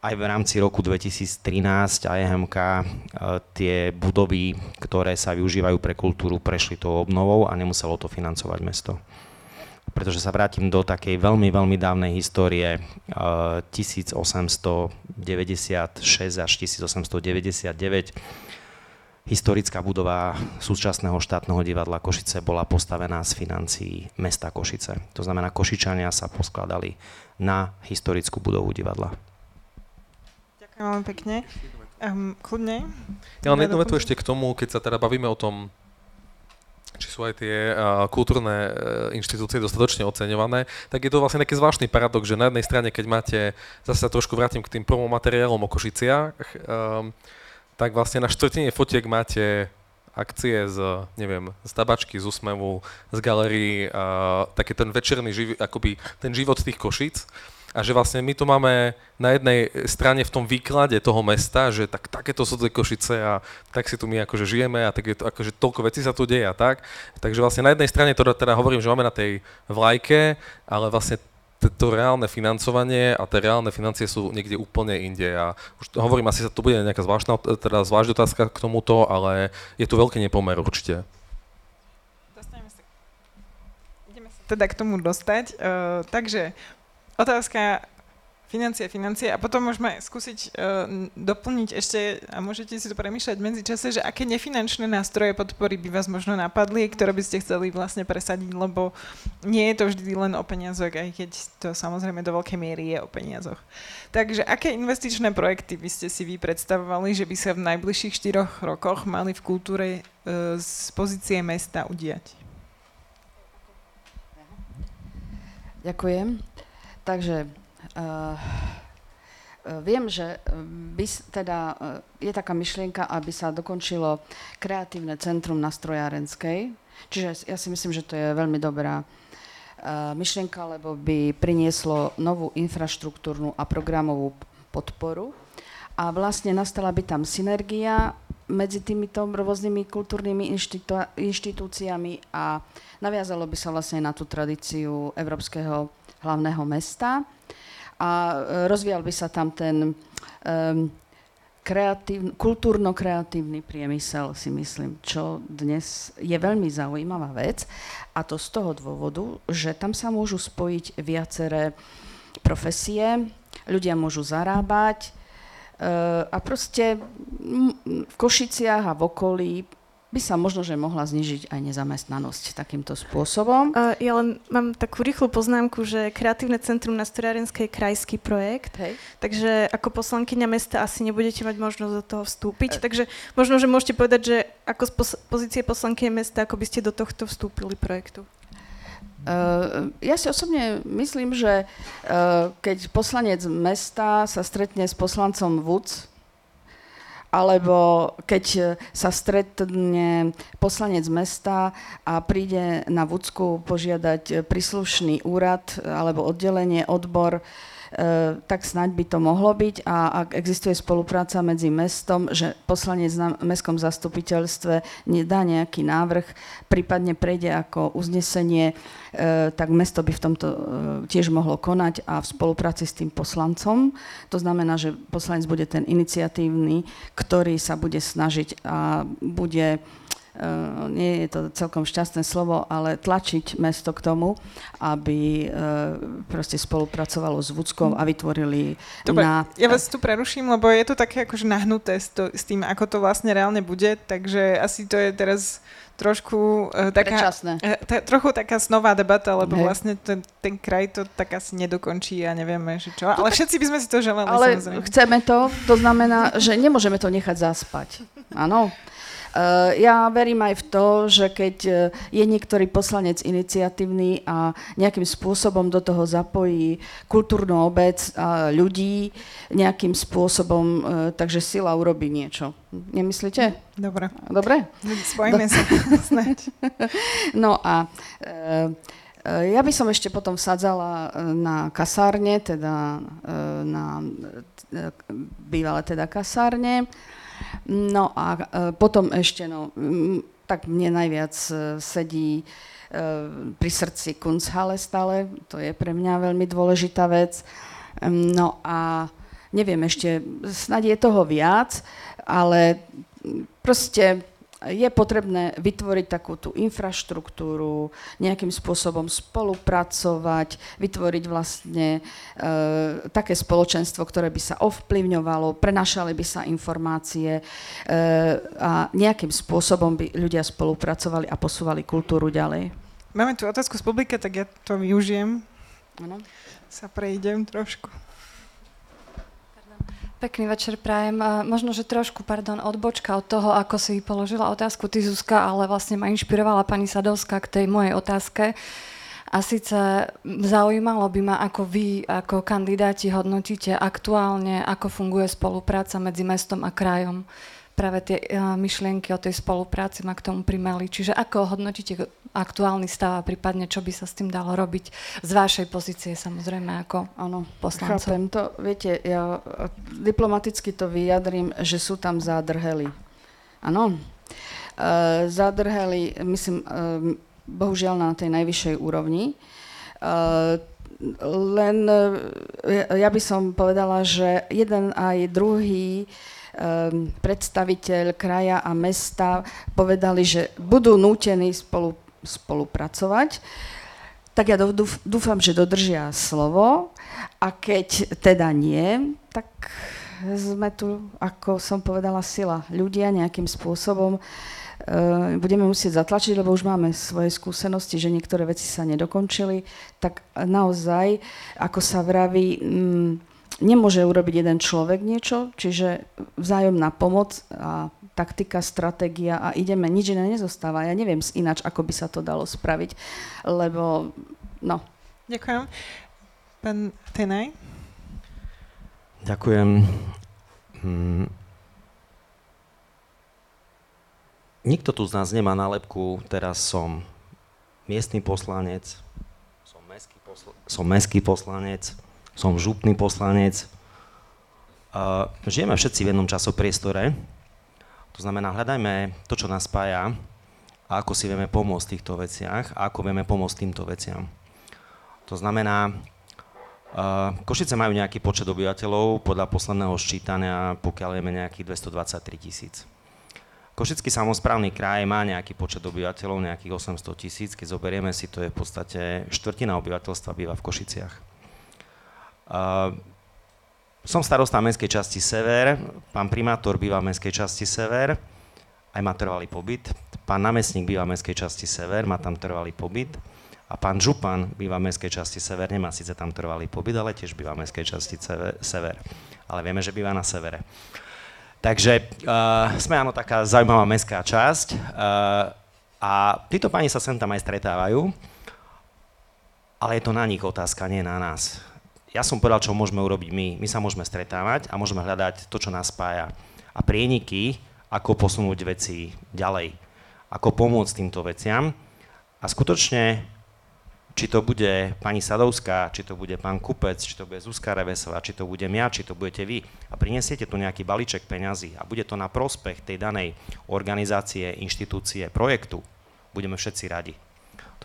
aj v rámci roku 2013 AEMK e, tie budovy, ktoré sa využívajú pre kultúru, prešli tou obnovou a nemuselo to financovať mesto. Pretože sa vrátim do takej veľmi, veľmi dávnej histórie 1896 až 1899 historická budova súčasného štátneho divadla Košice bola postavená z financií mesta Košice. To znamená, Košičania sa poskladali na historickú budovu divadla. Ďakujem veľmi pekne. Um, kľudne. Ja len jednu vetu ešte k tomu, keď sa teda bavíme o tom, či sú aj tie uh, kultúrne uh, inštitúcie dostatočne oceňované, tak je to vlastne taký zvláštny paradox, že na jednej strane, keď máte, zase sa trošku vrátim k tým prvom materiálom o Košiciach, um, tak vlastne na štvrtine fotiek máte akcie z, neviem, z tabačky, z úsmevu, z galerii, uh, taký ten večerný živ, akoby ten život tých Košic a že vlastne my tu máme na jednej strane v tom výklade toho mesta, že tak, takéto sú tie Košice a tak si tu my akože žijeme a tak je to, akože toľko vecí sa tu deje a tak. Takže vlastne na jednej strane to teda hovorím, že máme na tej vlajke, ale vlastne to reálne financovanie a tie reálne financie sú niekde úplne inde. A už to hovorím, asi sa tu bude nejaká zvláštna, teda zvláštna otázka k tomuto, ale je tu veľký nepomer určite. Ideme sa teda k tomu dostať. Uh, takže otázka financie, financie a potom môžeme skúsiť uh, doplniť ešte a môžete si to premýšľať medzi čase, že aké nefinančné nástroje podpory by vás možno napadli, ktoré by ste chceli vlastne presadiť, lebo nie je to vždy len o peniazoch, aj keď to samozrejme do veľkej miery je o peniazoch. Takže aké investičné projekty by ste si vy predstavovali, že by sa v najbližších štyroch rokoch mali v kultúre uh, z pozície mesta udiať? Ďakujem. Takže uh, viem, že by, teda, uh, je taká myšlienka, aby sa dokončilo kreatívne centrum na strojárenskej. Čiže ja si myslím, že to je veľmi dobrá uh, myšlienka, lebo by prinieslo novú infraštruktúrnu a programovú podporu. A vlastne nastala by tam synergia medzi týmito rôznymi kultúrnymi inštitú- inštitúciami a naviazalo by sa vlastne na tú tradíciu európskeho hlavného mesta a e, rozvíjal by sa tam ten um, kreatív, kultúrno-kreatívny priemysel, si myslím, čo dnes je veľmi zaujímavá vec. A to z toho dôvodu, že tam sa môžu spojiť viaceré profesie, ľudia môžu zarábať uh, a proste v Košiciach a v okolí by sa možno, že mohla znižiť aj nezamestnanosť takýmto spôsobom. Uh, ja len mám takú rýchlu poznámku, že Kreatívne centrum na Storiarenskej je krajský projekt, Hej. takže ako poslankyňa mesta asi nebudete mať možnosť do toho vstúpiť, uh. takže možno, že môžete povedať, že ako z pos- pozície poslankyne mesta, ako by ste do tohto vstúpili projektu. Uh, ja si osobne myslím, že uh, keď poslanec mesta sa stretne s poslancom VUC, alebo keď sa stretne poslanec mesta a príde na Vucku požiadať príslušný úrad alebo oddelenie, odbor, tak snaď by to mohlo byť a ak existuje spolupráca medzi mestom, že poslanec na mestskom zastupiteľstve dá nejaký návrh, prípadne prejde ako uznesenie, e, tak mesto by v tomto e, tiež mohlo konať a v spolupráci s tým poslancom. To znamená, že poslanec bude ten iniciatívny, ktorý sa bude snažiť a bude Eh, nie je to celkom šťastné slovo, ale tlačiť mesto k tomu, aby eh, proste spolupracovalo s Vúckou a vytvorili Dobre, na... ja vás tu preruším, lebo je to také akože nahnuté s, to, s tým, ako to vlastne reálne bude, takže asi to je teraz trošku uh, taká, ta, trochu taká snová debata, lebo Hej. vlastne ten, ten kraj to tak asi nedokončí a nevieme, že čo. Ale všetci by sme si to želali, Ale samozrejme. chceme to, to znamená, že nemôžeme to nechať zaspať. Áno. Eh, ja verím aj v to, že keď eh, je niektorý poslanec iniciatívny a nejakým spôsobom do toho zapojí kultúrnu obec a ľudí nejakým spôsobom, eh, takže sila urobí niečo. Nemyslíte? Dobre. Dobre? Spojíme Do... sa *laughs* *laughs* No a ja by som ešte potom vsadzala na kasárne, teda na bývalé teda kasárne, No a e, potom ešte, no, tak mne najviac e, sedí e, pri srdci Kunsthalle stále, to je pre mňa veľmi dôležitá vec. No a neviem ešte, snad je toho viac, ale proste je potrebné vytvoriť takú tú infraštruktúru, nejakým spôsobom spolupracovať, vytvoriť vlastne e, také spoločenstvo, ktoré by sa ovplyvňovalo, prenašali by sa informácie e, a nejakým spôsobom by ľudia spolupracovali a posúvali kultúru ďalej. Máme tu otázku z publika, tak ja to využijem. Ano. Sa prejdem trošku. Pekný večer prajem. Možno, že trošku, pardon, odbočka od toho, ako si položila otázku ty, Zuzka, ale vlastne ma inšpirovala pani Sadovská k tej mojej otázke. A síce zaujímalo by ma, ako vy, ako kandidáti hodnotíte aktuálne, ako funguje spolupráca medzi mestom a krajom práve tie uh, myšlienky o tej spolupráci ma k tomu primeli. Čiže ako hodnotíte aktuálny stav a prípadne čo by sa s tým dalo robiť z vašej pozície samozrejme ako ano, poslancov? Chápem to. Viete, ja diplomaticky to vyjadrím, že sú tam zádrhely. Áno. Uh, zádrhely, myslím, uh, bohužiaľ na tej najvyššej úrovni. Uh, len ja by som povedala, že jeden aj druhý predstaviteľ kraja a mesta povedali, že budú nútení spolu, spolupracovať, tak ja dúfam, že dodržia slovo. A keď teda nie, tak sme tu, ako som povedala, sila. Ľudia nejakým spôsobom uh, budeme musieť zatlačiť, lebo už máme svoje skúsenosti, že niektoré veci sa nedokončili, tak naozaj, ako sa vraví, um, nemôže urobiť jeden človek niečo, čiže vzájomná pomoc a taktika, stratégia a ideme, nič iné nezostáva. Ja neviem ináč, ako by sa to dalo spraviť, lebo no. Ďakujem. Pán Tenaj? Ďakujem. Hmm. Nikto tu z nás nemá nálepku, teraz som miestny poslanec, som mestský, posl- som mestský poslanec, som župný poslanec. Žijeme všetci v jednom časopriestore, to znamená, hľadajme to, čo nás spája a ako si vieme pomôcť v týchto veciach a ako vieme pomôcť týmto veciam. To znamená, Košice majú nejaký počet obyvateľov, podľa posledného ščítania, pokiaľ vieme nejakých 223 tisíc. Košický samozprávny kraj má nejaký počet obyvateľov, nejakých 800 tisíc. Keď zoberieme si, to je v podstate štvrtina obyvateľstva býva v Košiciach. Som starosta mestskej časti Sever, pán primátor býva v mestskej časti Sever, aj má trvalý pobyt. Pán námestník býva v mestskej časti Sever, má tam trvalý pobyt. A pán Župan býva v mestskej časti Sever, nemá síce tam trvalý pobyt, ale tiež býva v mestskej časti Sever. Ale vieme, že býva na severe. Takže uh, sme áno taká zaujímavá mestská časť uh, a títo páni sa sem tam aj stretávajú, ale je to na nich otázka, nie na nás ja som povedal, čo môžeme urobiť my. My sa môžeme stretávať a môžeme hľadať to, čo nás spája. A prieniky, ako posunúť veci ďalej. Ako pomôcť týmto veciam. A skutočne, či to bude pani Sadovská, či to bude pán Kupec, či to bude Zuzka Revesová, či to budem ja, či to budete vy a prinesiete tu nejaký balíček peňazí a bude to na prospech tej danej organizácie, inštitúcie, projektu, budeme všetci radi.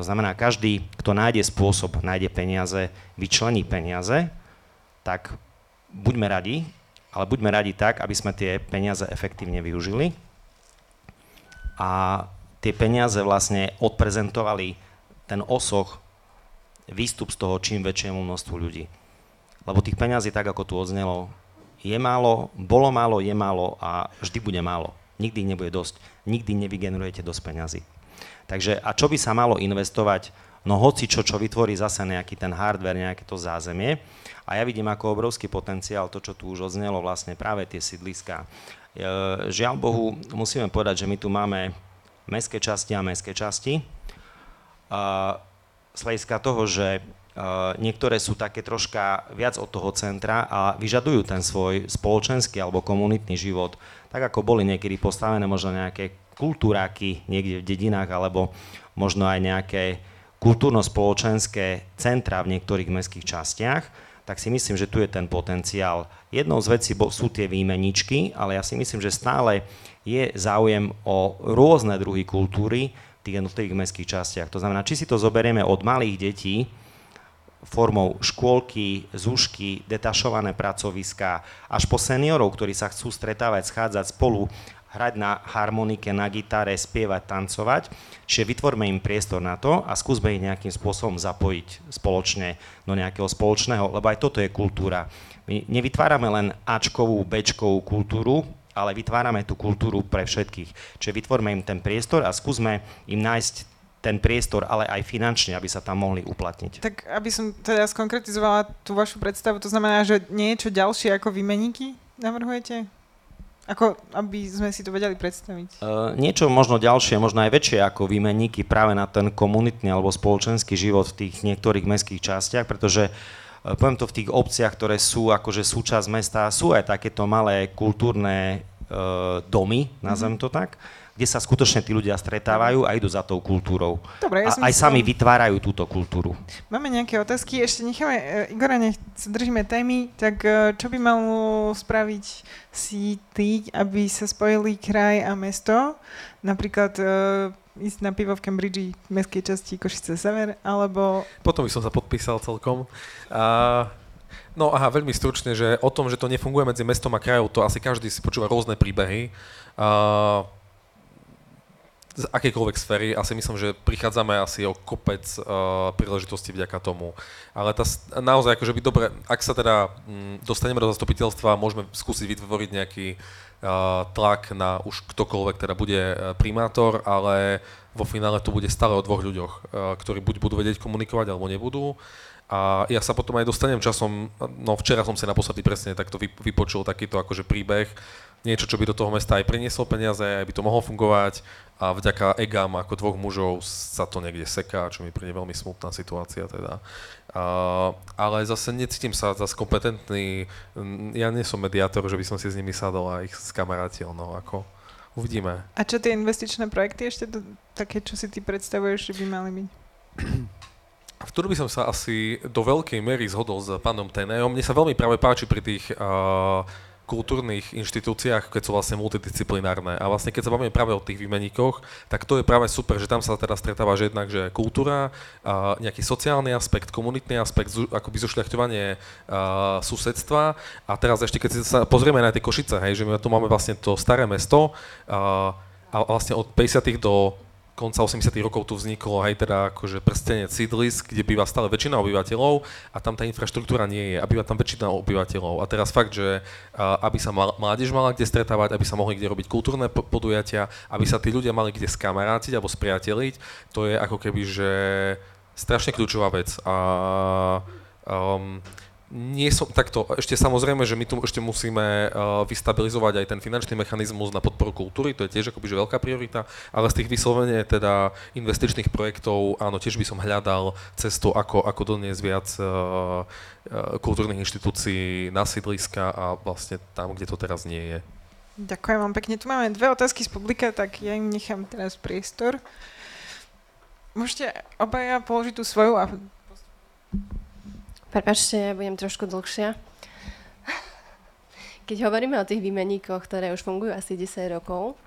To znamená, každý, kto nájde spôsob, nájde peniaze, vyčlení peniaze, tak buďme radi, ale buďme radi tak, aby sme tie peniaze efektívne využili a tie peniaze vlastne odprezentovali ten osoch, výstup z toho čím väčšiemu množstvu ľudí. Lebo tých peňazí, tak ako tu odznelo, je málo, bolo málo, je málo a vždy bude málo. Nikdy nebude dosť. Nikdy nevygenerujete dosť peňazí. Takže a čo by sa malo investovať? No hoci čo, čo vytvorí zase nejaký ten hardware, nejaké to zázemie. A ja vidím ako obrovský potenciál to, čo tu už odznelo, vlastne práve tie sídliská. E, žiaľ Bohu, musíme povedať, že my tu máme mestské časti a mestské časti. Z hľadiska toho, že niektoré sú také troška viac od toho centra a vyžadujú ten svoj spoločenský alebo komunitný život, tak ako boli niekedy postavené možno nejaké kultúráky niekde v dedinách alebo možno aj nejaké kultúrno-spoločenské centra v niektorých mestských častiach, tak si myslím, že tu je ten potenciál. Jednou z vecí sú tie výmeničky, ale ja si myslím, že stále je záujem o rôzne druhy kultúry v tých jednotlivých mestských častiach. To znamená, či si to zoberieme od malých detí, formou škôlky, zúšky, detašované pracoviská, až po seniorov, ktorí sa chcú stretávať, schádzať spolu hrať na harmonike, na gitare, spievať, tancovať. Čiže vytvorme im priestor na to a skúsme ich nejakým spôsobom zapojiť spoločne do nejakého spoločného, lebo aj toto je kultúra. My nevytvárame len Ačkovú, Bčkovú kultúru, ale vytvárame tú kultúru pre všetkých. Čiže vytvorme im ten priestor a skúsme im nájsť ten priestor, ale aj finančne, aby sa tam mohli uplatniť. Tak aby som teda skonkretizovala tú vašu predstavu, to znamená, že niečo ďalšie ako výmeníky navrhujete? Ako, aby sme si to vedeli predstaviť. Uh, niečo možno ďalšie, možno aj väčšie ako výmenníky práve na ten komunitný alebo spoločenský život v tých niektorých mestských častiach, pretože uh, poviem to v tých obciach, ktoré sú akože súčasť mesta, sú aj takéto malé kultúrne uh, domy, nazvem mm-hmm. to tak, kde sa skutočne tí ľudia stretávajú a idú za tou kultúrou. Dobre, ja a aj sami vytvárajú túto kultúru. Máme nejaké otázky, ešte necháme, uh, Igora, nech sa držíme témy, tak uh, čo by malo spraviť si ty, aby sa spojili kraj a mesto? Napríklad uh, ísť na pivo v Cambridge, v mestskej časti Košice Sever, alebo... Potom by som sa podpísal celkom. Uh, no aha, veľmi stručne, že o tom, že to nefunguje medzi mestom a krajou, to asi každý si počúva rôzne príbehy. Uh, z akejkoľvek sféry, asi myslím, že prichádzame asi o kopec uh, príležitostí vďaka tomu. Ale tá, naozaj, akože by dobre, ak sa teda m, mm, dostaneme do zastupiteľstva, môžeme skúsiť vytvoriť nejaký uh, tlak na už ktokoľvek teda bude uh, primátor, ale vo finále to bude stále o dvoch ľuďoch, uh, ktorí buď budú vedieť komunikovať, alebo nebudú. A ja sa potom aj dostanem časom, no včera som si naposledy presne takto vypočul takýto akože príbeh, niečo, čo by do toho mesta aj prinieslo peniaze, aj by to mohlo fungovať a vďaka egám ako dvoch mužov sa to niekde seká, čo mi príde veľmi smutná situácia teda. Uh, ale zase necítim sa zase kompetentný, ja nie som mediátor, že by som si s nimi sadol a ich skamarátil, no ako uvidíme. A čo tie investičné projekty ešte také, čo si ty predstavuješ, že by mali byť? v ktorú by som sa asi do veľkej miery zhodol s pánom Tenejom. Mne sa veľmi práve páči pri tých uh, kultúrnych inštitúciách, keď sú vlastne multidisciplinárne. A vlastne keď sa bavíme práve o tých výmeníkoch, tak to je práve super, že tam sa teda stretáva, že jednak, že kultúra, a nejaký sociálny aspekt, komunitný aspekt, akoby zošľachťovanie susedstva. A teraz ešte, keď sa pozrieme na tie Košice, hej, že my tu máme vlastne to staré mesto a, a vlastne od 50. do konca 80 rokov tu vzniklo aj teda akože prstenie sídlisk, kde býva stále väčšina obyvateľov a tam tá infraštruktúra nie je a býva tam väčšina obyvateľov. A teraz fakt, že aby sa mládež mala kde stretávať, aby sa mohli kde robiť kultúrne podujatia, aby sa tí ľudia mali kde skamarátiť alebo spriateliť, to je ako keby, že strašne kľúčová vec. A um, nie som takto, ešte samozrejme, že my tu ešte musíme uh, vystabilizovať aj ten finančný mechanizmus na podporu kultúry, to je tiež akoby že veľká priorita, ale z tých vyslovene teda investičných projektov, áno, tiež by som hľadal cestu, ako, ako doniesť viac uh, kultúrnych inštitúcií na sídliska a vlastne tam, kde to teraz nie je. Ďakujem vám pekne. Tu máme dve otázky z publika, tak ja im nechám teraz priestor. Môžete obaja položiť tú svoju a Prepačte, ja budem trošku dlhšia. *laughs* Keď hovoríme o tých výmeníkoch, ktoré už fungujú asi 10 rokov,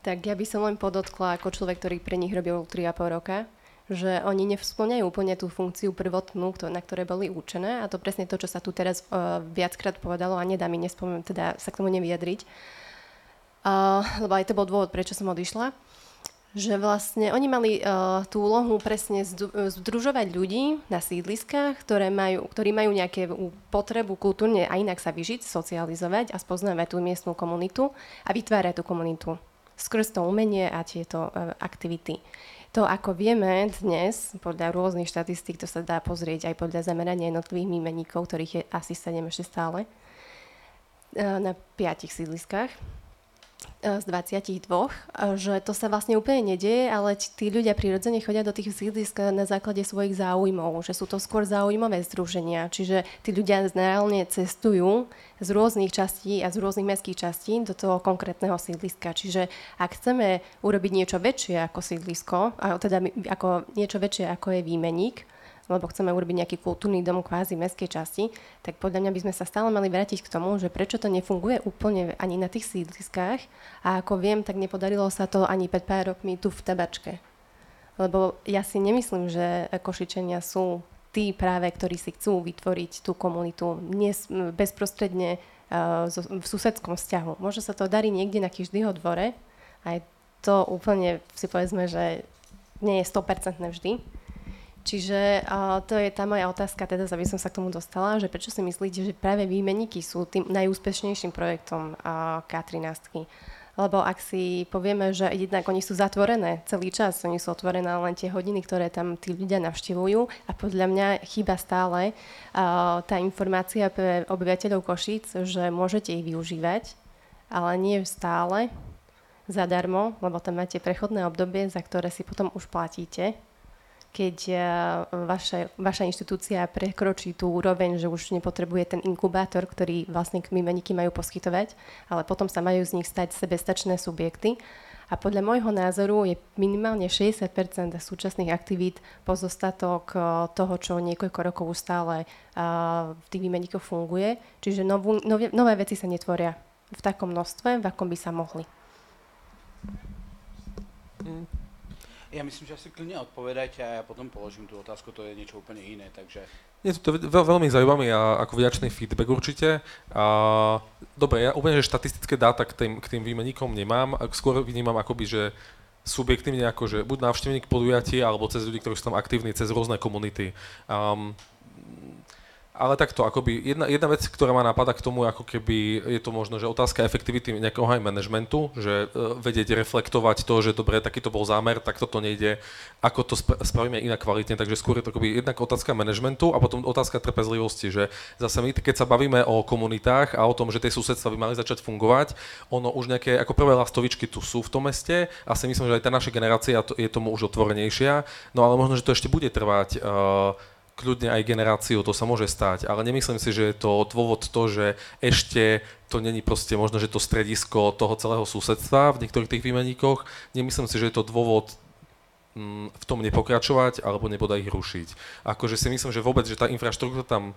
tak ja by som len podotkla ako človek, ktorý pre nich robil 3,5 roka, že oni nevsplňajú úplne tú funkciu prvotnú, na ktoré boli účené a to presne to, čo sa tu teraz uh, viackrát povedalo a nedá mi nespomínať, teda sa k tomu nevyjadriť. Uh, lebo aj to bol dôvod, prečo som odišla že vlastne oni mali uh, tú úlohu presne združovať ľudí na sídliskách, ktoré majú, ktorí majú nejaké potrebu kultúrne a inak sa vyžiť, socializovať a spoznávať tú miestnú komunitu a vytvárať tú komunitu skrz to umenie a tieto uh, aktivity. To, ako vieme dnes, podľa rôznych štatistík, to sa dá pozrieť aj podľa zamerania jednotlivých výmeníkov, ktorých je asi 7 ešte stále, na piatich sídliskách, z 22, že to sa vlastne úplne nedieje, ale tí ľudia prirodzene chodia do tých sídlisk na základe svojich záujmov, že sú to skôr záujmové združenia, čiže tí ľudia reálne cestujú z rôznych častí a z rôznych mestských častí do toho konkrétneho sídliska. Čiže ak chceme urobiť niečo väčšie ako sídlisko, teda ako niečo väčšie ako je výmeník, lebo chceme urobiť nejaký kultúrny dom kvázi mestskej časti, tak podľa mňa by sme sa stále mali vrátiť k tomu, že prečo to nefunguje úplne ani na tých sídliskách a ako viem, tak nepodarilo sa to ani pred pár rokmi tu v Tabačke. Lebo ja si nemyslím, že Košičania sú tí práve, ktorí si chcú vytvoriť tú komunitu bezprostredne v susedskom vzťahu. Možno sa to darí niekde na Kiždyho dvore, aj to úplne si povedzme, že nie je 100% vždy. Čiže uh, to je tá moja otázka, teda aby som sa k tomu dostala, že prečo si myslíte, že práve výmenníky sú tým najúspešnejším projektom uh, K13? Lebo ak si povieme, že jednak oni sú zatvorené celý čas, oni sú otvorené len tie hodiny, ktoré tam tí ľudia navštevujú a podľa mňa chýba stále uh, tá informácia pre obyvateľov Košíc, že môžete ich využívať, ale nie stále zadarmo, lebo tam máte prechodné obdobie, za ktoré si potom už platíte keď eh, vaše, vaša inštitúcia prekročí tú úroveň, že už nepotrebuje ten inkubátor, ktorý vlastne výmeníky majú poskytovať, ale potom sa majú z nich stať sebestačné subjekty. A podľa môjho názoru je minimálne 60% súčasných aktivít pozostatok eh, toho, čo niekoľko rokov stále eh, v tých výmeníkoch funguje. Čiže novú, nové, nové veci sa netvoria v takom množstve, v akom by sa mohli. Ja myslím, že asi klidne odpovedajte a ja potom položím tú otázku, to je niečo úplne iné, takže... Je to veľ, veľmi zaujímavý a ako vďačný feedback určite. A, dobre, ja úplne, že štatistické dáta k tým, k tým výmeníkom nemám, skôr vnímam akoby, že subjektívne ako, že buď návštevník podujatí, alebo cez ľudí, ktorí sú tam aktívni, cez rôzne komunity. Um, ale takto, akoby jedna, jedna vec, ktorá ma napadá k tomu, ako keby je to možno, že otázka efektivity nejakého aj manažmentu, že uh, vedieť reflektovať to, že dobre, takýto bol zámer, tak toto nejde, ako to sp- spravíme inak kvalitne, takže skôr je to akoby jednak otázka manažmentu a potom otázka trpezlivosti, že zase my, keď sa bavíme o komunitách a o tom, že tie susedstva by mali začať fungovať, ono už nejaké ako prvé lastovičky tu sú v tom meste a si myslím, že aj tá naša generácia je tomu už otvorenejšia, no ale možno, že to ešte bude trvať uh, kľudne aj generáciu, to sa môže stať, ale nemyslím si, že je to dôvod to, že ešte to není proste možno, že to stredisko toho celého susedstva v niektorých tých výmeníkoch. Nemyslím si, že je to dôvod mm, v tom nepokračovať alebo nebodaj ich rušiť. Akože si myslím, že vôbec, že tá infraštruktúra tam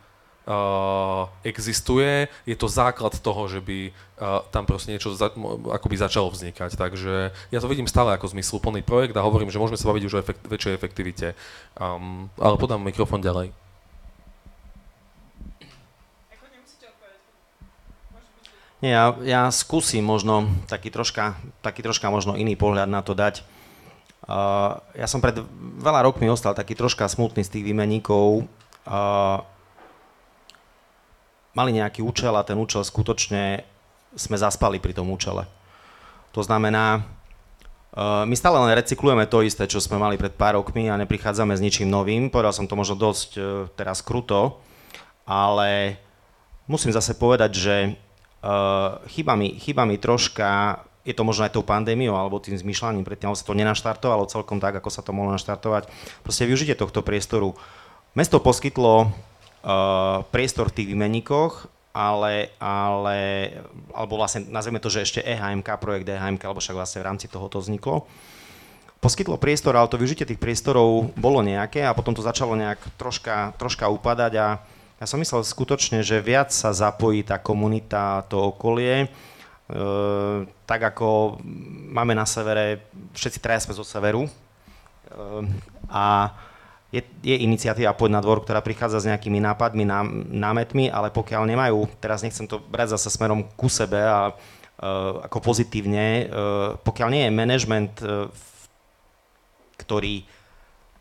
existuje, je to základ toho, že by uh, tam proste niečo za, akoby začalo vznikať. Takže ja to vidím stále ako zmysluplný projekt a hovorím, že môžeme sa baviť už o efekt, väčšej efektivite. Um, ale podám mikrofón ďalej. Nie, ja, ja skúsim možno taký troška, taký troška možno iný pohľad na to dať. Uh, ja som pred veľa rokmi ostal taký troška smutný z tých výmeníkov. Uh, mali nejaký účel a ten účel skutočne sme zaspali pri tom účele. To znamená, uh, my stále len recyklujeme to isté, čo sme mali pred pár rokmi a neprichádzame s ničím novým. Povedal som to možno dosť uh, teraz kruto, ale musím zase povedať, že uh, chyba, mi, chyba mi troška, je to možno aj tou pandémiou alebo tým zmyšľaním, predtým sa to nenaštartovalo celkom tak, ako sa to mohlo naštartovať. Proste využite tohto priestoru. Mesto poskytlo uh, priestor v tých výmenníkoch, ale, ale, alebo vlastne nazveme to, že ešte EHMK, projekt EHMK, alebo však vlastne v rámci toho to vzniklo. Poskytlo priestor, ale to využitie tých priestorov bolo nejaké a potom to začalo nejak troška, troška upadať a ja som myslel skutočne, že viac sa zapojí tá komunita, to okolie, e, tak ako máme na severe, všetci traja sme zo severu e, a je, je iniciatíva Poď na dvor, ktorá prichádza s nejakými nápadmi, ná, námetmi, ale pokiaľ nemajú, teraz nechcem to brať zase smerom ku sebe a uh, ako pozitívne, uh, pokiaľ nie je management, uh, ktorý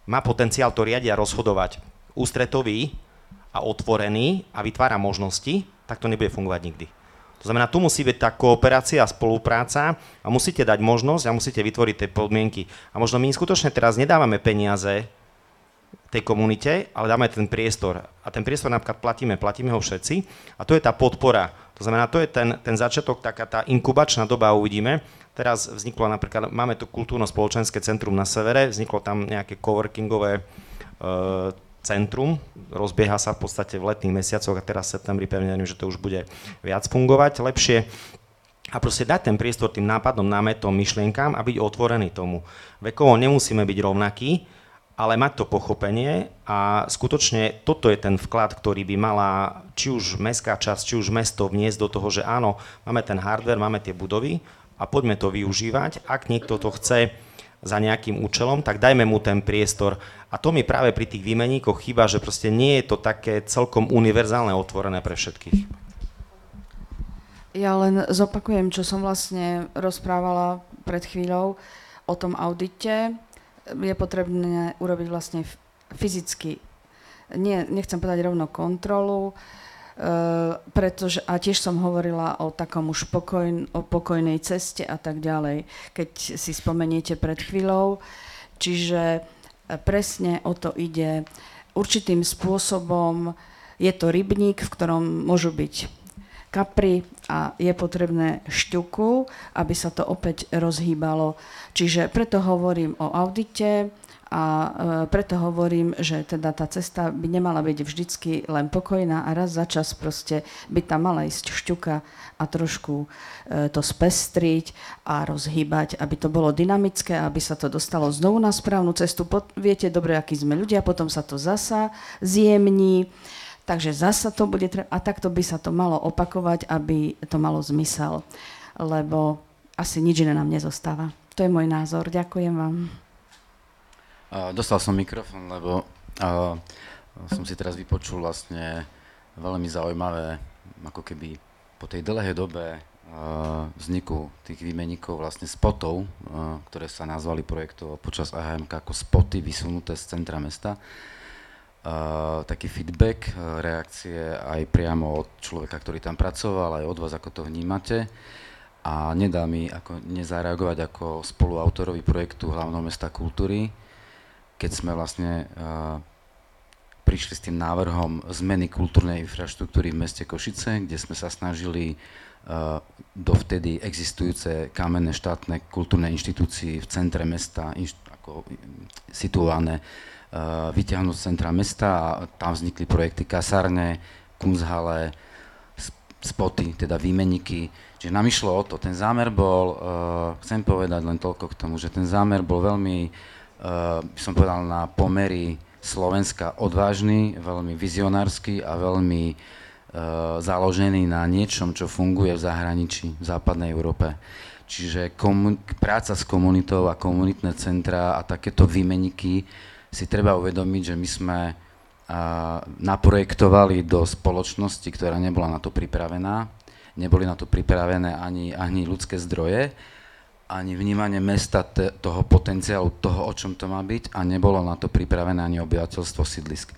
má potenciál to riadia rozhodovať ústretový a otvorený a vytvára možnosti, tak to nebude fungovať nikdy. To znamená, tu musí byť tá kooperácia a spolupráca a musíte dať možnosť a musíte vytvoriť tie podmienky. A možno my skutočne teraz nedávame peniaze tej komunite, ale dáme ten priestor. A ten priestor napríklad platíme, platíme ho všetci. A to je tá podpora. To znamená, to je ten, ten začiatok, taká tá inkubačná doba, uvidíme. Teraz vzniklo napríklad, máme tu kultúrno-spoločenské centrum na severe, vzniklo tam nejaké coworkingové e, centrum, rozbieha sa v podstate v letných mesiacoch a teraz v septembri pevne že to už bude viac fungovať lepšie. A proste dať ten priestor tým nápadom, námetom, myšlienkám a byť otvorený tomu. Vekovo nemusíme byť rovnakí, ale mať to pochopenie a skutočne toto je ten vklad, ktorý by mala či už mestská časť, či už mesto vniesť do toho, že áno, máme ten hardware, máme tie budovy a poďme to využívať. Ak niekto to chce za nejakým účelom, tak dajme mu ten priestor. A to mi práve pri tých výmeníkoch chýba, že proste nie je to také celkom univerzálne otvorené pre všetkých. Ja len zopakujem, čo som vlastne rozprávala pred chvíľou o tom audite. Je potrebné urobiť vlastne fyzicky, nie, nechcem povedať rovno kontrolu, Uh, pretože, a tiež som hovorila o takom už pokojn, o pokojnej ceste a tak ďalej, keď si spomeniete pred chvíľou. Čiže presne o to ide. Určitým spôsobom je to rybník, v ktorom môžu byť kapry a je potrebné šťuku, aby sa to opäť rozhýbalo. Čiže preto hovorím o audite a e, preto hovorím, že teda tá cesta by nemala byť vždycky len pokojná a raz za čas proste by tam mala ísť šťuka a trošku e, to spestriť a rozhýbať, aby to bolo dynamické, aby sa to dostalo znovu na správnu cestu. Viete dobre, akí sme ľudia, potom sa to zasa zjemní Takže zasa to bude treba, a takto by sa to malo opakovať, aby to malo zmysel, lebo asi nič iné nám nezostáva. To je môj názor. Ďakujem vám. Uh, dostal som mikrofón, lebo uh, som si teraz vypočul vlastne veľmi zaujímavé, ako keby po tej dlhej dobe vzniku tých výmeníkov vlastne spotov, ktoré sa nazvali projektovo počas AHMK ako spoty vysunuté z centra mesta taký feedback, reakcie aj priamo od človeka, ktorý tam pracoval, aj od vás, ako to vnímate. A nedá mi ako nezareagovať ako spoluautorovi projektu Hlavného mesta kultúry, keď sme vlastne uh, prišli s tým návrhom zmeny kultúrnej infraštruktúry v meste Košice, kde sme sa snažili uh, dovtedy existujúce kamenné štátne kultúrne inštitúcie v centre mesta, inš, ako situované vyťahnuť z centra mesta a tam vznikli projekty kasárne, kunzhale, spoty, teda výmeniky. Čiže nám išlo o to, ten zámer bol, uh, chcem povedať len toľko k tomu, že ten zámer bol veľmi, by som povedal, na pomery Slovenska odvážny, veľmi vizionársky a veľmi založený na niečom, čo funguje v zahraničí, v západnej Európe. Čiže komun- práca s komunitou a komunitné centra a takéto výmeniky si treba uvedomiť, že my sme naprojektovali do spoločnosti, ktorá nebola na to pripravená. Neboli na to pripravené ani, ani ľudské zdroje, ani vnímanie mesta te, toho potenciálu, toho, o čom to má byť a nebolo na to pripravené ani obyvateľstvo sídlisk.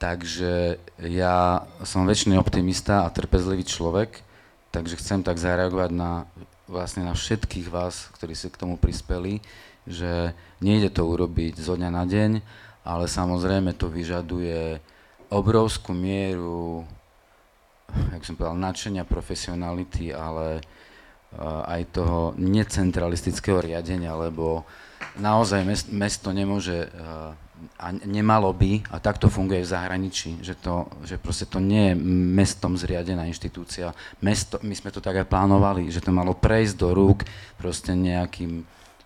Takže ja som väčšiný optimista a trpezlivý človek, takže chcem tak zareagovať na, vlastne na všetkých vás, ktorí si k tomu prispeli, že nejde to urobiť zo dňa na deň, ale samozrejme to vyžaduje obrovskú mieru, jak som povedal, nadšenia, profesionality, ale aj toho necentralistického riadenia, lebo naozaj mesto nemôže a nemalo by, a takto funguje v zahraničí, že, to, že proste to nie je mestom zriadená inštitúcia. Mesto, my sme to tak aj plánovali, že to malo prejsť do rúk proste nejakým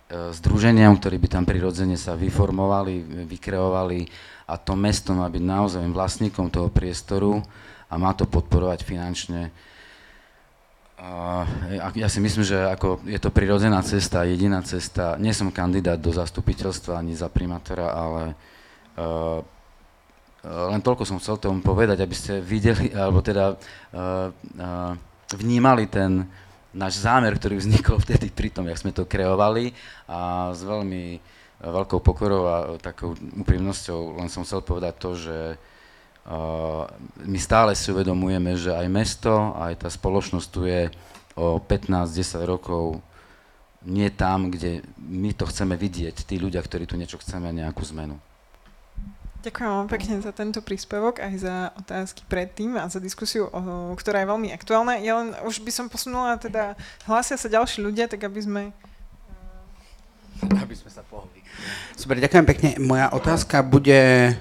združeniam, ktorí by tam prirodzene sa vyformovali, vykreovali a to mesto má byť naozaj vlastníkom toho priestoru a má to podporovať finančne. Ja si myslím, že ako je to prirodzená cesta, jediná cesta. Nie som kandidát do zastupiteľstva ani za primátora, ale uh, len toľko som chcel tomu povedať, aby ste videli, alebo teda uh, uh, vnímali ten, náš zámer, ktorý vznikol vtedy pri tom, jak sme to kreovali a s veľmi e, veľkou pokorou a takou úprimnosťou len som chcel povedať to, že uh, my stále si uvedomujeme, že aj mesto, aj tá spoločnosť tu je o 15-10 rokov nie tam, kde my to chceme vidieť, tí ľudia, ktorí tu niečo chceme, nejakú zmenu. Ďakujem vám pekne za tento príspevok, aj za otázky predtým a za diskusiu, ktorá je veľmi aktuálna. Ja len už by som posunula, teda hlásia sa ďalší ľudia, tak aby sme... Aby sme sa pohli. Super, ďakujem pekne. Moja otázka bude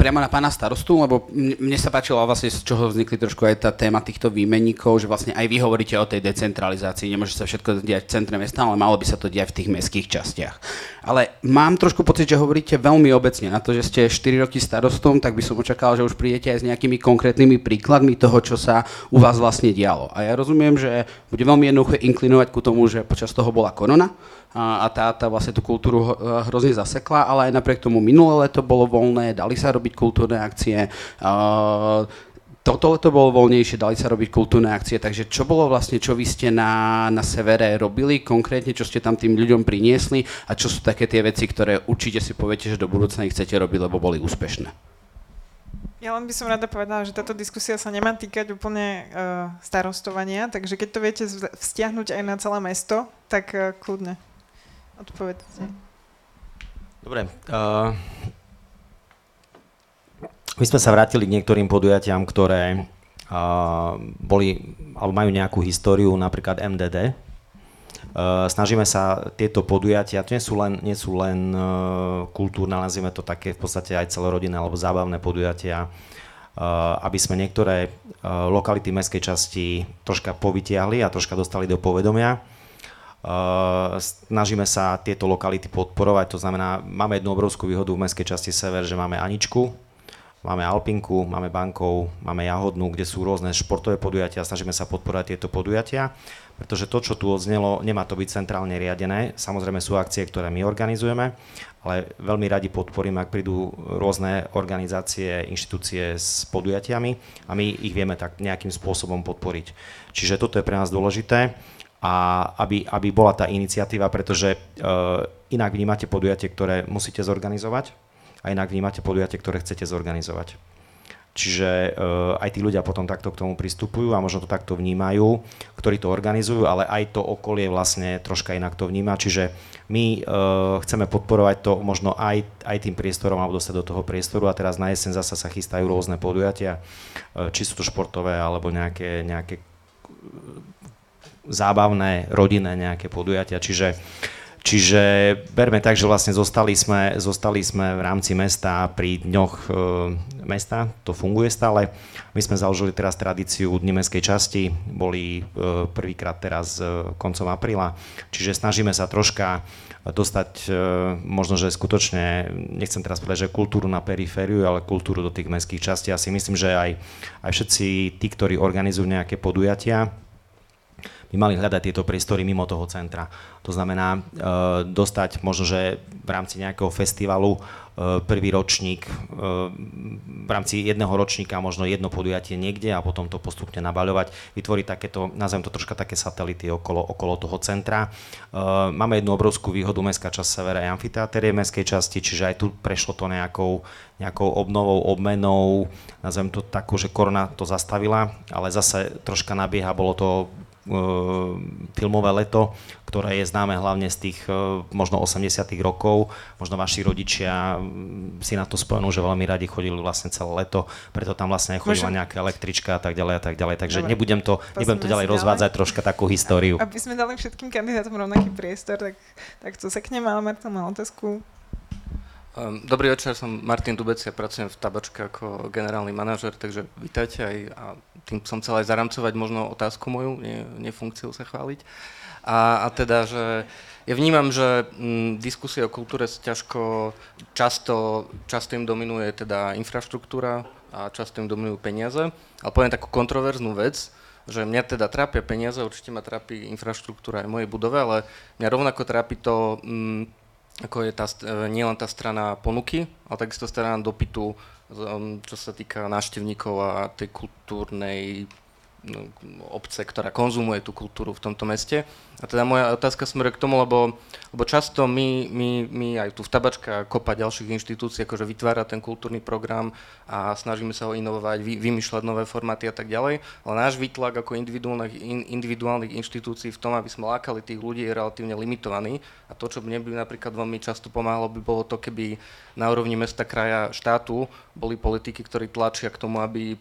priamo na pána starostu, lebo mne sa páčilo vlastne, z čoho vznikli trošku aj tá téma týchto výmenníkov, že vlastne aj vy hovoríte o tej decentralizácii, nemôže sa všetko diať v centre mesta, ale malo by sa to diať v tých mestských častiach. Ale mám trošku pocit, že hovoríte veľmi obecne na to, že ste 4 roky starostom, tak by som očakal, že už prídete aj s nejakými konkrétnymi príkladmi toho, čo sa u vás vlastne dialo. A ja rozumiem, že bude veľmi jednoduché inklinovať ku tomu, že počas toho bola korona, a tá, tá vlastne tú kultúru hrozne zasekla, ale aj napriek tomu minulé leto bolo voľné, dali sa robiť kultúrne akcie. toto leto bolo voľnejšie, dali sa robiť kultúrne akcie, takže čo bolo vlastne, čo vy ste na, na severe robili konkrétne, čo ste tam tým ľuďom priniesli a čo sú také tie veci, ktoré určite si poviete, že do budúcna ich chcete robiť, lebo boli úspešné? Ja len by som rada povedala, že táto diskusia sa nemá týkať úplne uh, starostovania, takže keď to viete vzťahnuť aj na celé mesto, tak uh, kľudne odpovedzte. Dobre. Uh, my sme sa vrátili k niektorým podujatiam, ktoré uh, boli, alebo majú nejakú históriu, napríklad MDD. Uh, snažíme sa tieto podujatia, to nie sú len, nie sú len uh, kultúrne, nazvime to také v podstate aj celorodinné alebo zábavné podujatia, uh, aby sme niektoré uh, lokality mestskej časti troška povytiahli a troška dostali do povedomia. Uh, snažíme sa tieto lokality podporovať, to znamená, máme jednu obrovskú výhodu v mestskej časti Sever, že máme Aničku, Máme Alpinku, máme Bankov, máme Jahodnú, kde sú rôzne športové podujatia, snažíme sa podporovať tieto podujatia, pretože to, čo tu odznelo, nemá to byť centrálne riadené. Samozrejme sú akcie, ktoré my organizujeme, ale veľmi radi podporím, ak prídu rôzne organizácie, inštitúcie s podujatiami a my ich vieme tak nejakým spôsobom podporiť. Čiže toto je pre nás dôležité a aby, aby bola tá iniciatíva, pretože uh, inak vnímate podujatie, ktoré musíte zorganizovať, a inak vnímate podujatie, ktoré chcete zorganizovať. Čiže uh, aj tí ľudia potom takto k tomu pristupujú a možno to takto vnímajú, ktorí to organizujú, ale aj to okolie vlastne troška inak to vníma. Čiže my uh, chceme podporovať to možno aj, aj tým priestorom alebo dostať do toho priestoru a teraz na jeseň zasa sa chystajú rôzne podujatia, uh, či sú to športové alebo nejaké, nejaké zábavné, rodinné nejaké podujatia. Čiže Čiže berme tak, že vlastne zostali sme, zostali sme v rámci mesta pri dňoch e, mesta, to funguje stále. My sme založili teraz tradíciu Dni mestskej časti, boli e, prvýkrát teraz e, koncom apríla, čiže snažíme sa troška dostať e, možno, že skutočne, nechcem teraz povedať, že kultúru na perifériu, ale kultúru do tých mestských častí. Ja si myslím, že aj, aj všetci tí, ktorí organizujú nejaké podujatia, by mali hľadať tieto priestory mimo toho centra. To znamená e, dostať možno, že v rámci nejakého festivalu e, prvý ročník, e, v rámci jedného ročníka možno jedno podujatie niekde a potom to postupne nabaľovať, vytvoriť takéto, nazvem to troška také satelity okolo, okolo toho centra. Máme jednu obrovskú výhodu, mestská časť severa je amfiteáter je mestskej časti, čiže aj tu prešlo to nejakou, nejakou obnovou, obmenou, nazvem to takú, že korona to zastavila, ale zase troška nabieha, bolo to filmové leto, ktoré je známe hlavne z tých ehm, možno 80 rokov. Možno vaši rodičia mm, si na to spomenú, že veľmi radi chodili vlastne celé leto, preto tam vlastne chodila nejaká električka a tak ďalej a tak ďalej. Takže Dobre. nebudem to, nebudem to ďalej rozvádzať, troška takú históriu. Aby sme dali všetkým kandidátom rovnaký priestor, tak, tak to seknem, ale Marta má otázku. Ehm, dobrý večer, som Martin Dubec, ja pracujem v Tabačke ako generálny manažer, takže vítajte aj a tým som chcel aj zaramcovať možno otázku moju, nie, nie funkciu sa chváliť. A, a teda, že ja vnímam, že m, mm, diskusie o kultúre ťažko, často, často im dominuje teda infraštruktúra a často im dominujú peniaze, ale poviem takú kontroverznú vec, že mňa teda trápia peniaze, určite ma trápi infraštruktúra aj mojej budove, ale mňa rovnako trápi to... M, mm, ako je tá, e, nielen tá strana ponuky, ale takisto strana dopytu, um, čo sa týka návštevníkov a tej kultúrnej obce, ktorá konzumuje tú kultúru v tomto meste. A teda moja otázka smeruje k tomu, lebo, lebo často my, my, my aj tu v Tabačka kopa ďalších inštitúcií akože vytvára ten kultúrny program a snažíme sa ho inovovať, vy, vymýšľať nové formáty a tak ďalej, ale náš výtlak ako individuálnych, in, individuálnych inštitúcií v tom, aby sme lákali tých ľudí, je relatívne limitovaný a to, čo mne by napríklad veľmi často pomáhalo, by bolo to, keby na úrovni mesta, kraja, štátu boli politiky, ktorí tlačia k tomu, aby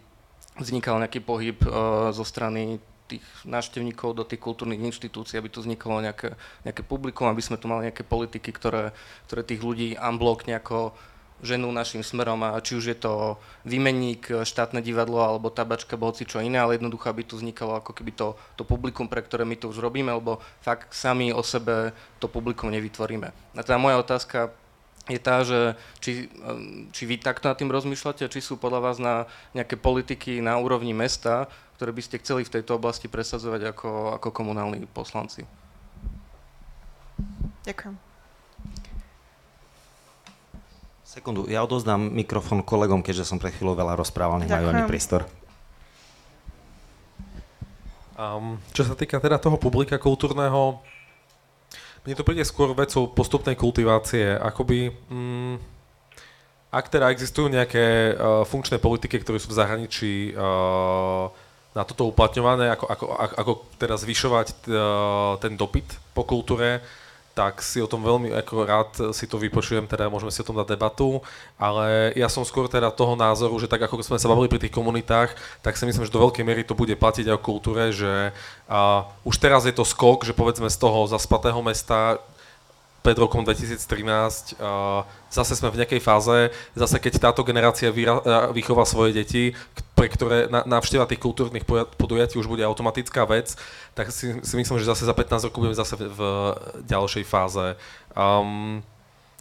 vznikal nejaký pohyb uh, zo strany tých návštevníkov do tých kultúrnych inštitúcií, aby tu vznikalo nejaké, nejaké publikum, aby sme tu mali nejaké politiky, ktoré, ktoré tých ľudí unblock nejako ženú našim smerom a či už je to výmenník, štátne divadlo alebo tabačka, boci čo iné, ale jednoducho, aby tu vznikalo ako keby to, to publikum, pre ktoré my to už robíme, lebo fakt sami o sebe to publikum nevytvoríme. A teda moja otázka je tá, že či, ehm, či vy takto nad tým rozmýšľate, či sú podľa vás na nejaké politiky na úrovni mesta, ktoré by ste chceli v tejto oblasti presadzovať ako, ako komunálni poslanci. Ďakujem. Sekundu, ja odozdám mikrofón kolegom, keďže som pre chvíľu veľa rozprával, nech majú ani priestor. Um, čo sa týka teda toho publika kultúrneho, mne to príde skôr vecou postupnej kultivácie, akoby... Mm, ak teda existujú nejaké uh, funkčné politiky, ktoré sú v zahraničí uh, na toto uplatňované, ako, ako, ako, ako teda zvyšovať uh, ten dopyt po kultúre, tak si o tom veľmi ako rád si to vypočujem, teda môžeme si o tom dať debatu, ale ja som skôr teda toho názoru, že tak ako sme sa bavili pri tých komunitách, tak si myslím, že do veľkej miery to bude platiť aj o kultúre, že uh, už teraz je to skok, že povedzme z toho zaspatého mesta pred rokom 2013 uh, zase sme v nejakej fáze, zase keď táto generácia vychová svoje deti, pre ktoré návšteva tých kultúrnych podujatí už bude automatická vec, tak si, si myslím, že zase za 15 rokov budeme zase v, v ďalšej fáze. Um,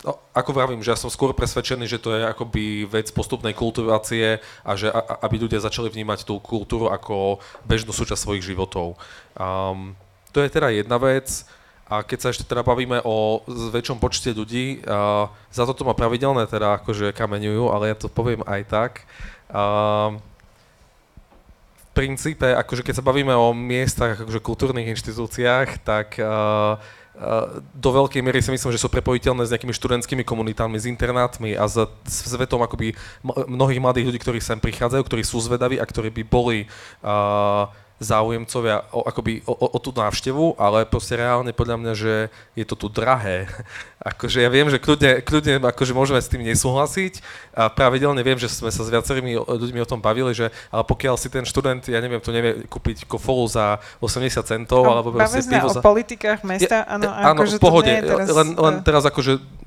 No, ako vravím, že ja som skôr presvedčený, že to je akoby vec postupnej kultivácie a že a, aby ľudia začali vnímať tú kultúru ako bežnú súčasť svojich životov. Um, to je teda jedna vec. A keď sa ešte teda bavíme o väčšom počte ľudí, uh, za toto ma pravidelné teda akože kameňujú, ale ja to poviem aj tak. Uh, princípe, akože keď sa bavíme o miestach, akože kultúrnych inštitúciách, tak uh, do veľkej miery si myslím, že sú prepojiteľné s nejakými študentskými komunitami, s internátmi a s, svetom akoby mnohých mladých ľudí, ktorí sem prichádzajú, ktorí sú zvedaví a ktorí by boli uh, záujemcovia o, akoby o, o, o tú návštevu, ale proste reálne podľa mňa, že je to tu drahé. *laughs* akože ja viem, že kľudne, kľudne akože môžeme s tým nesúhlasiť a pravidelne viem, že sme sa s viacerými ľuďmi o tom bavili, že ale pokiaľ si ten študent, ja neviem, to nevie kúpiť kofolu za 80 centov, a alebo proste pivo za... o politikách mesta, áno, ja, áno, akože v pohode, teraz... len, len teraz akože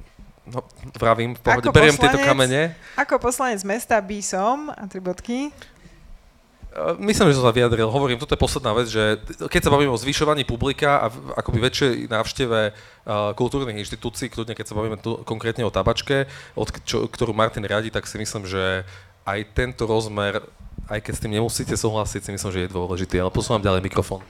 No, vravím, v pohode, beriem poslanec, tieto kamene. Ako poslanec mesta by som, a tri bodky, Myslím, že som sa vyjadril. Hovorím, toto je posledná vec, že keď sa bavíme o zvyšovaní publika a akoby väčšej návšteve uh, kultúrnych inštitúcií, kľudne keď sa bavíme tu konkrétne o tabačke, od čo, ktorú Martin riadi, tak si myslím, že aj tento rozmer, aj keď s tým nemusíte súhlasiť, si myslím, že je dôležitý. Ale posúvam ďalej mikrofón.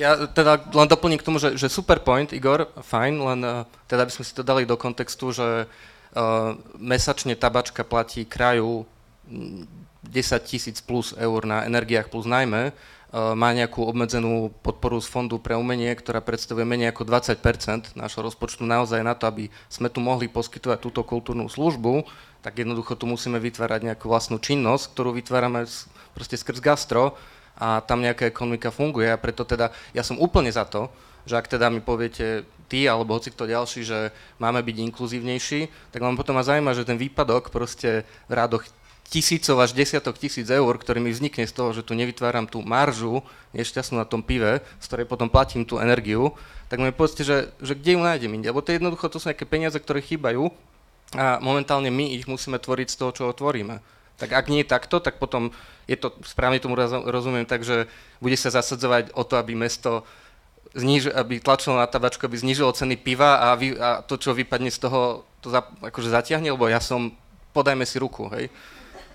Ja teda len doplním k tomu, že, že super point, Igor, fajn, len uh, teda by sme si to dali do kontextu, že uh, mesačne tabačka platí kraju 10 tisíc plus eur na energiách plus najmä, e, má nejakú obmedzenú podporu z Fondu pre umenie, ktorá predstavuje menej ako 20% nášho rozpočtu naozaj na to, aby sme tu mohli poskytovať túto kultúrnu službu, tak jednoducho tu musíme vytvárať nejakú vlastnú činnosť, ktorú vytvárame proste skrz gastro a tam nejaká ekonomika funguje. A preto teda ja som úplne za to, že ak teda mi poviete ty alebo hoci kto ďalší, že máme byť inkluzívnejší, tak vám potom ma zaujíma, že ten výpadok proste v rádoch tisícov až desiatok tisíc eur, ktorý mi vznikne z toho, že tu nevytváram tú maržu nešťastnú na tom pive, z ktorej potom platím tú energiu, tak mi povedzte, že, že kde ju nájdem inde. Lebo to je jednoducho, to sú nejaké peniaze, ktoré chýbajú a momentálne my ich musíme tvoriť z toho, čo otvoríme. Tak ak nie takto, tak potom je to, správne tomu rozumiem, tak, že bude sa zasadzovať o to, aby mesto zniž, aby tlačilo na tabačku, aby znižilo ceny piva a, vy, a to, čo vypadne z toho, to za, akože zatiahne, lebo ja som, podajme si ruku, hej.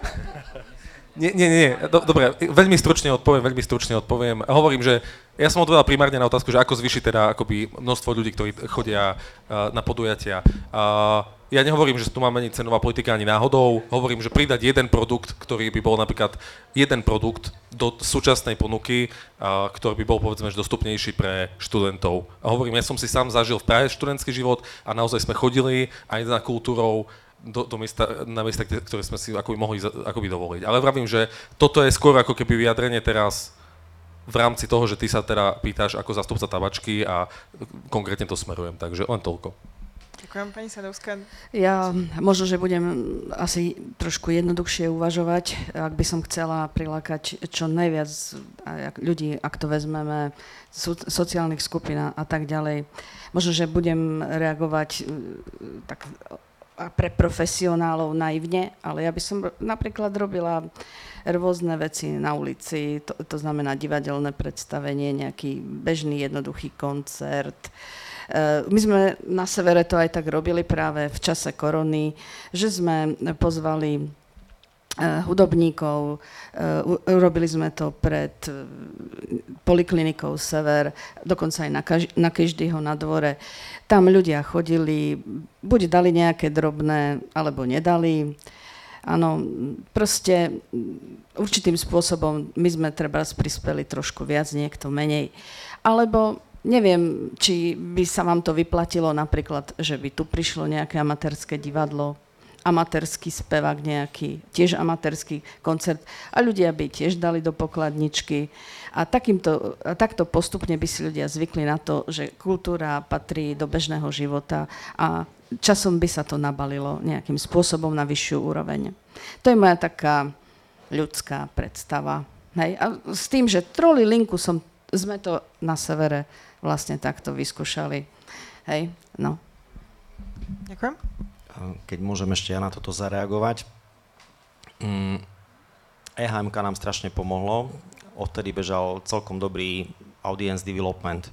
*laughs* Nie, nie, nie, dobre, veľmi stručne odpoviem, veľmi stručne odpoviem. Hovorím, že ja som odpovedal primárne na otázku, že ako zvýšiť teda akoby množstvo ľudí, ktorí chodia uh, na podujatia. Uh, ja nehovorím, že tu má meniť cenová politika ani náhodou, hovorím, že pridať jeden produkt, ktorý by bol napríklad jeden produkt do súčasnej ponuky, uh, ktorý by bol povedzme že dostupnejší pre študentov. A hovorím, ja som si sám zažil v Prahe študentský život a naozaj sme chodili aj na kultúrou do, do miesta, na miesta, ktoré sme si akoby mohli akoby dovoliť. Ale vravím, že toto je skôr ako keby vyjadrenie teraz v rámci toho, že ty sa teda pýtaš ako zastupca tabačky a konkrétne to smerujem, takže len toľko. Ďakujem, pani Sadovská. Ja možno, že budem asi trošku jednoduchšie uvažovať, ak by som chcela prilákať čo najviac ľudí, ak to vezmeme, sociálnych skupín a tak ďalej. Možno, že budem reagovať tak a pre profesionálov naivne, ale ja by som napríklad robila rôzne veci na ulici, to, to znamená divadelné predstavenie, nejaký bežný jednoduchý koncert. E, my sme na severe to aj tak robili práve v čase korony, že sme pozvali Eh, hudobníkov. Eh, urobili sme to pred poliklinikou Sever, dokonca aj na, kaž- na každého na dvore. Tam ľudia chodili, buď dali nejaké drobné, alebo nedali. Áno, proste určitým spôsobom my sme treba prispeli trošku viac, niekto menej. Alebo neviem, či by sa vám to vyplatilo napríklad, že by tu prišlo nejaké amatérske divadlo, amatérský spevák nejaký, tiež amatérský koncert a ľudia by tiež dali do pokladničky. A, takýmto, a takto postupne by si ľudia zvykli na to, že kultúra patrí do bežného života a časom by sa to nabalilo nejakým spôsobom na vyššiu úroveň. To je moja taká ľudská predstava. Hej. A s tým, že troli linku som, sme to na severe vlastne takto vyskúšali. Hej, no. Ďakujem. Keď môžem ešte ja na toto zareagovať. Mm, EHMK nám strašne pomohlo. Odtedy bežal celkom dobrý audience development.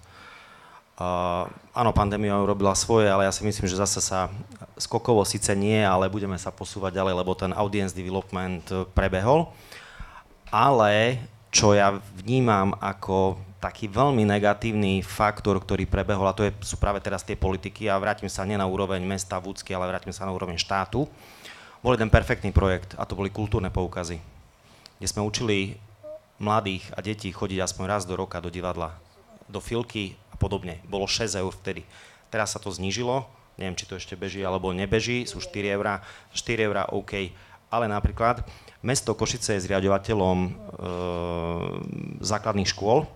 Uh, áno, pandémia urobila svoje, ale ja si myslím, že zase sa skokovo síce nie, ale budeme sa posúvať ďalej, lebo ten audience development prebehol. Ale čo ja vnímam ako taký veľmi negatívny faktor, ktorý prebehol, a to je, sú práve teraz tie politiky, a vrátim sa nie na úroveň mesta Vúcky, ale vrátim sa na úroveň štátu, bol jeden perfektný projekt a to boli kultúrne poukazy, kde sme učili mladých a detí chodiť aspoň raz do roka do divadla, do filky a podobne. Bolo 6 eur vtedy. Teraz sa to znížilo, neviem, či to ešte beží alebo nebeží, sú 4 eurá, 4 eurá OK, ale napríklad mesto Košice je zriadovateľom e, základných škôl,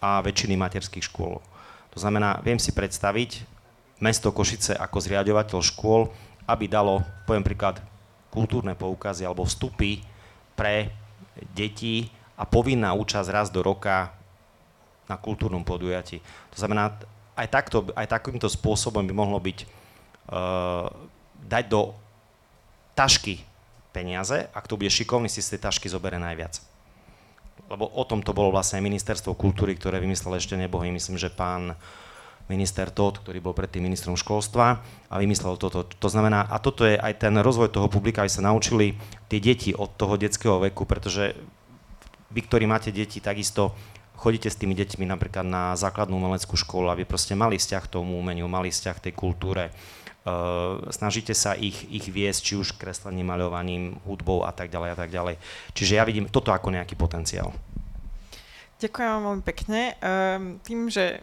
a väčšiny materských škôl. To znamená, viem si predstaviť mesto Košice ako zriadovateľ škôl, aby dalo, poviem príklad, kultúrne poukazy alebo vstupy pre deti a povinná účasť raz do roka na kultúrnom podujatí. To znamená, aj, takto, aj takýmto spôsobom by mohlo byť uh, dať do tašky peniaze, ak to bude šikovný, si z tej tašky zobere najviac lebo o tom to bolo vlastne ministerstvo kultúry, ktoré vymyslel ešte nebohý, myslím, že pán minister Todd, ktorý bol predtým ministrom školstva a vymyslel toto. To znamená, a toto je aj ten rozvoj toho publika, aby sa naučili tie deti od toho detského veku, pretože vy, ktorí máte deti, takisto chodíte s tými deťmi napríklad na základnú umeleckú školu, aby proste mali vzťah k tomu umeniu, mali vzťah k tej kultúre, Uh, snažíte sa ich, ich viesť, či už kreslením, maľovaním, hudbou a tak ďalej a tak ďalej. Čiže ja vidím toto ako nejaký potenciál. Ďakujem vám veľmi pekne. Um, tým, že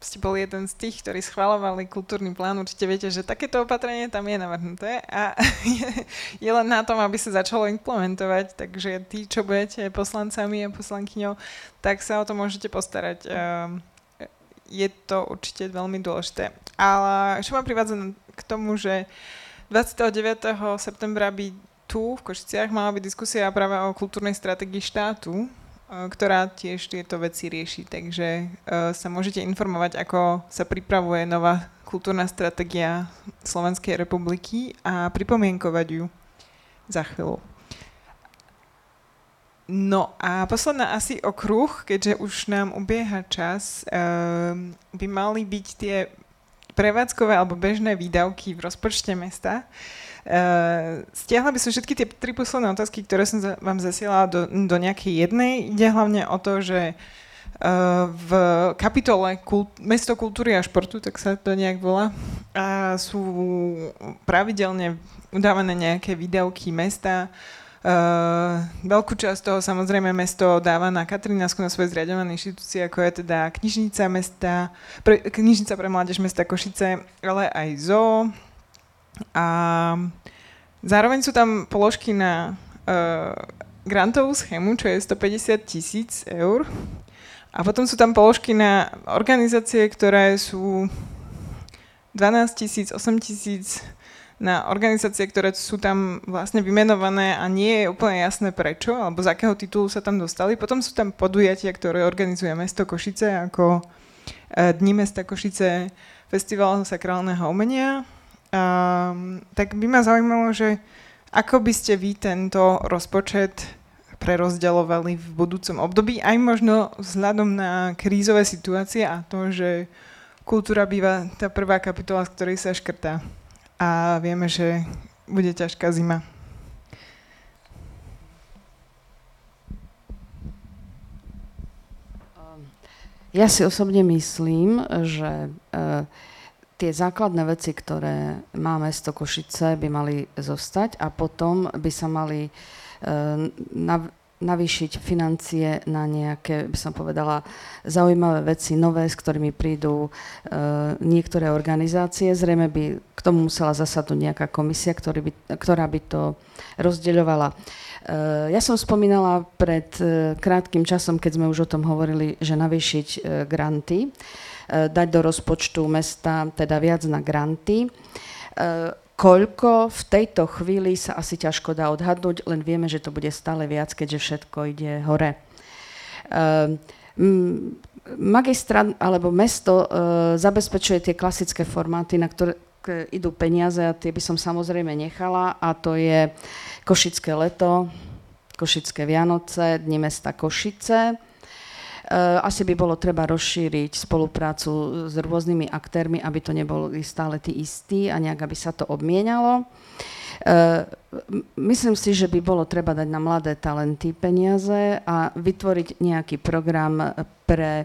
ste boli jeden z tých, ktorí schvalovali kultúrny plán, určite viete, že takéto opatrenie tam je navrhnuté a je, *laughs* je len na tom, aby sa začalo implementovať, takže tí, čo budete poslancami a poslankyňou, tak sa o to môžete postarať. Um, je to určite veľmi dôležité. Ale čo ma privádza k tomu, že 29. septembra by tu v Košiciach mala byť diskusia práve o kultúrnej stratégii štátu, ktorá tiež tieto veci rieši. Takže e, sa môžete informovať, ako sa pripravuje nová kultúrna stratégia Slovenskej republiky a pripomienkovať ju za chvíľu. No a posledná asi okruh, keďže už nám ubieha čas, um, by mali byť tie prevádzkové alebo bežné výdavky v rozpočte mesta. Uh, stiahla by som všetky tie tri posledné otázky, ktoré som vám zasielala do, do nejakej jednej. Ide hlavne o to, že uh, v kapitole kult, Mesto kultúry a športu, tak sa to nejak volá, uh, sú pravidelne udávané nejaké výdavky mesta, Uh, veľkú časť toho samozrejme mesto dáva na Katrinásku, na svoje zriadované inštitúcie, ako je teda knižnica mesta, pre, knižnica pre mládež mesta Košice, ale aj ZO. A zároveň sú tam položky na uh, grantovú schému, čo je 150 tisíc eur. A potom sú tam položky na organizácie, ktoré sú 12 tisíc, 8 tisíc, na organizácie, ktoré sú tam vlastne vymenované a nie je úplne jasné prečo, alebo z akého titulu sa tam dostali. Potom sú tam podujatia, ktoré organizuje mesto Košice, ako e, Dni mesta Košice, Festival sakrálneho umenia. A, tak by ma zaujímalo, že ako by ste vy tento rozpočet prerozdeľovali v budúcom období, aj možno vzhľadom na krízové situácie a to, že kultúra býva tá prvá kapitola, z ktorej sa škrtá a vieme, že bude ťažká zima. Ja si osobne myslím, že e, tie základné veci, ktoré má mesto Košice, by mali zostať a potom by sa mali uh, navýšiť financie na nejaké, by som povedala, zaujímavé veci, nové, s ktorými prídu uh, niektoré organizácie. Zrejme by k tomu musela zasadnúť nejaká komisia, ktorý by, ktorá by to rozdeľovala. Uh, ja som spomínala pred uh, krátkým časom, keď sme už o tom hovorili, že navýšiť granty, dať do rozpočtu mesta teda viac na granty. Uh, koľko v tejto chvíli sa asi ťažko dá odhadnúť, len vieme, že to bude stále viac, keďže všetko ide hore. Uh, magistrát alebo mesto zabezpečuje tie klasické formáty, na ktoré idú peniaze a tie by som samozrejme nechala a to je Košické leto, Košické Vianoce, Dni mesta Košice, asi by bolo treba rozšíriť spoluprácu s rôznymi aktérmi, aby to neboli stále tí istí a nejak, aby sa to obmienalo. Eh, myslím si, že by bolo treba dať na mladé talenty peniaze a vytvoriť nejaký program pre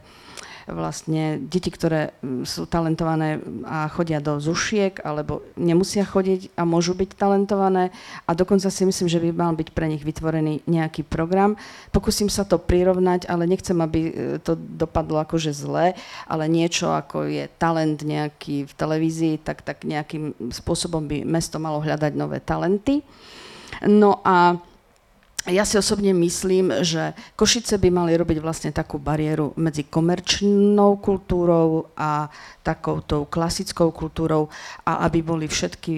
vlastne deti, ktoré mm, sú talentované a chodia do zušiek, alebo nemusia chodiť a môžu byť talentované. A dokonca si myslím, že by mal byť pre nich vytvorený nejaký program. Pokúsim sa to prirovnať, ale nechcem, aby e, to dopadlo akože zle, ale niečo ako je talent nejaký v televízii, tak, tak nejakým spôsobom by mesto malo hľadať nové talenty. No a ja si osobne myslím, že Košice by mali robiť vlastne takú bariéru medzi komerčnou kultúrou a takouto klasickou kultúrou a aby boli všetky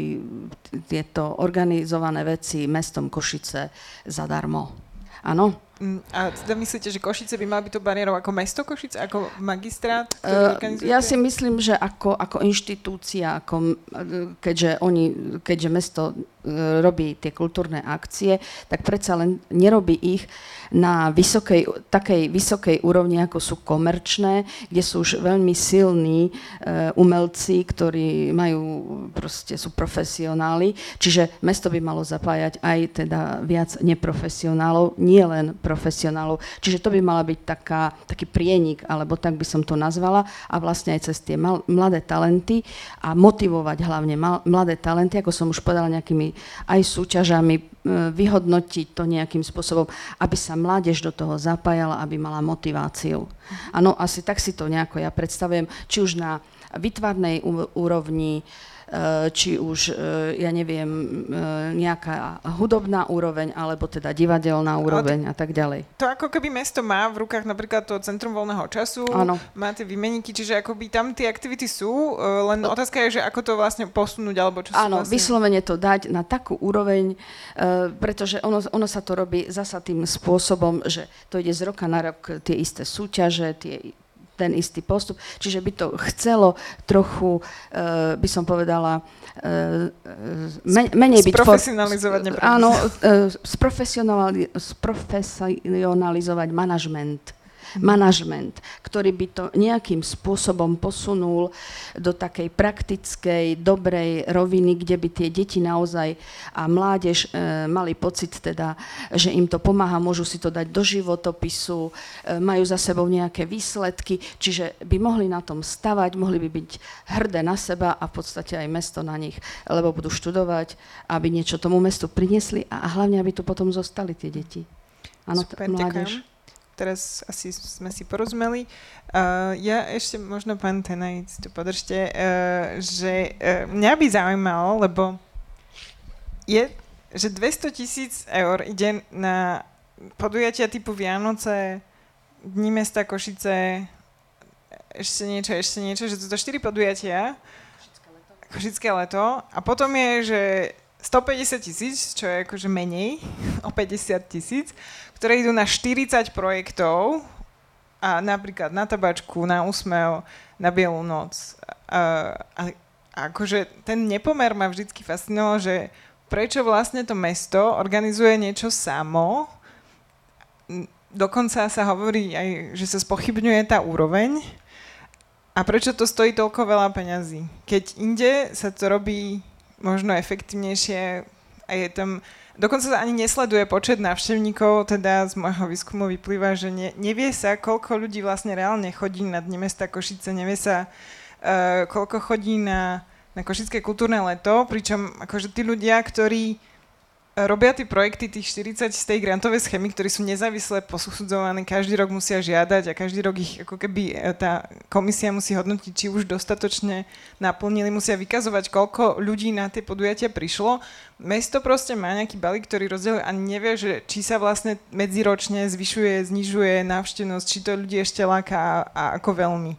tieto organizované veci mestom Košice zadarmo. Áno? Mm, a teda myslíte, že Košice by mal byť to bariérou ako mesto Košice, ako magistrát? Uh, ja si myslím, že ako, ako inštitúcia, ako, keďže, oni, keďže mesto uh, robí tie kultúrne akcie, tak predsa len nerobí ich na vysokej, takej vysokej úrovni, ako sú komerčné, kde sú už veľmi silní uh, umelci, ktorí majú, proste sú profesionáli. Čiže mesto by malo zapájať aj teda viac neprofesionálov, nie len profesionálov. Čiže to by mala byť taká, taký prienik, alebo tak by som to nazvala, a vlastne aj cez tie mal, mladé talenty a motivovať hlavne mal, mladé talenty, ako som už povedala, nejakými aj súťažami, e, vyhodnotiť to nejakým spôsobom, aby sa mládež do toho zapájala, aby mala motiváciu. Áno, asi tak si to nejako ja predstavujem, či už na vytvarnej úrovni, Eh, či už, eh, ja neviem, eh, nejaká hudobná úroveň, alebo teda divadelná úroveň a tak ďalej. To ako keby mesto má v rukách napríklad to Centrum voľného času, ano. má tie výmeníky, čiže ako by tam tie aktivity sú, len otázka je, že ako to vlastne posunúť, alebo čo Áno, vlastne... vyslovene to dať na takú úroveň, pretože ono, ono sa to robí zasa tým spôsobom, že to ide z roka na rok tie isté súťaže, tie ten istý postup. Čiže by to chcelo trochu, uh, by som povedala, uh, men, menej byť... Sprofesionalizovať for, Áno, uh, sprofesionalizovať manažment manažment, ktorý by to nejakým spôsobom posunul do takej praktickej, dobrej roviny, kde by tie deti naozaj a mládež e, mali pocit teda, že im to pomáha, môžu si to dať do životopisu, e, majú za sebou nejaké výsledky, čiže by mohli na tom stavať, mohli by byť hrdé na seba a v podstate aj mesto na nich, lebo budú študovať, aby niečo tomu mestu priniesli a, a hlavne, aby tu potom zostali tie deti. Áno, mládež. Ďakujem teraz asi sme si porozumeli. Uh, ja ešte možno, pán Tenaj, si to podržte, uh, že uh, mňa by zaujímalo, lebo je, že 200 tisíc eur ide na podujatia typu Vianoce, Dni mesta Košice, ešte niečo, ešte niečo, že to sú štyri podujatia. Košické leto. A potom je, že 150 tisíc, čo je akože menej, *laughs* o 50 tisíc ktoré idú na 40 projektov, a napríklad na tabačku, na úsmev, na bielú noc. A, a, a akože ten nepomer ma vždycky fascinoval, že prečo vlastne to mesto organizuje niečo samo, dokonca sa hovorí aj, že sa spochybňuje tá úroveň, a prečo to stojí toľko veľa peňazí? Keď inde sa to robí možno efektívnejšie a je tam Dokonca sa ani nesleduje počet návštevníkov, teda z môjho výskumu vyplýva, že ne, nevie sa, koľko ľudí vlastne reálne chodí na Dne mesta Košice, nevie sa, uh, koľko chodí na, na Košické kultúrne leto, pričom akože tí ľudia, ktorí robia tie projekty tých 40 z tej grantovej schémy, ktorí sú nezávisle posudzovaní, každý rok musia žiadať a každý rok ich ako keby e, tá komisia musí hodnotiť, či už dostatočne naplnili, musia vykazovať, koľko ľudí na tie podujatia prišlo. Mesto proste má nejaký balík, ktorý rozdieluje a nevie, že či sa vlastne medziročne zvyšuje, znižuje návštevnosť, či to ľudí ešte láka a, a ako veľmi.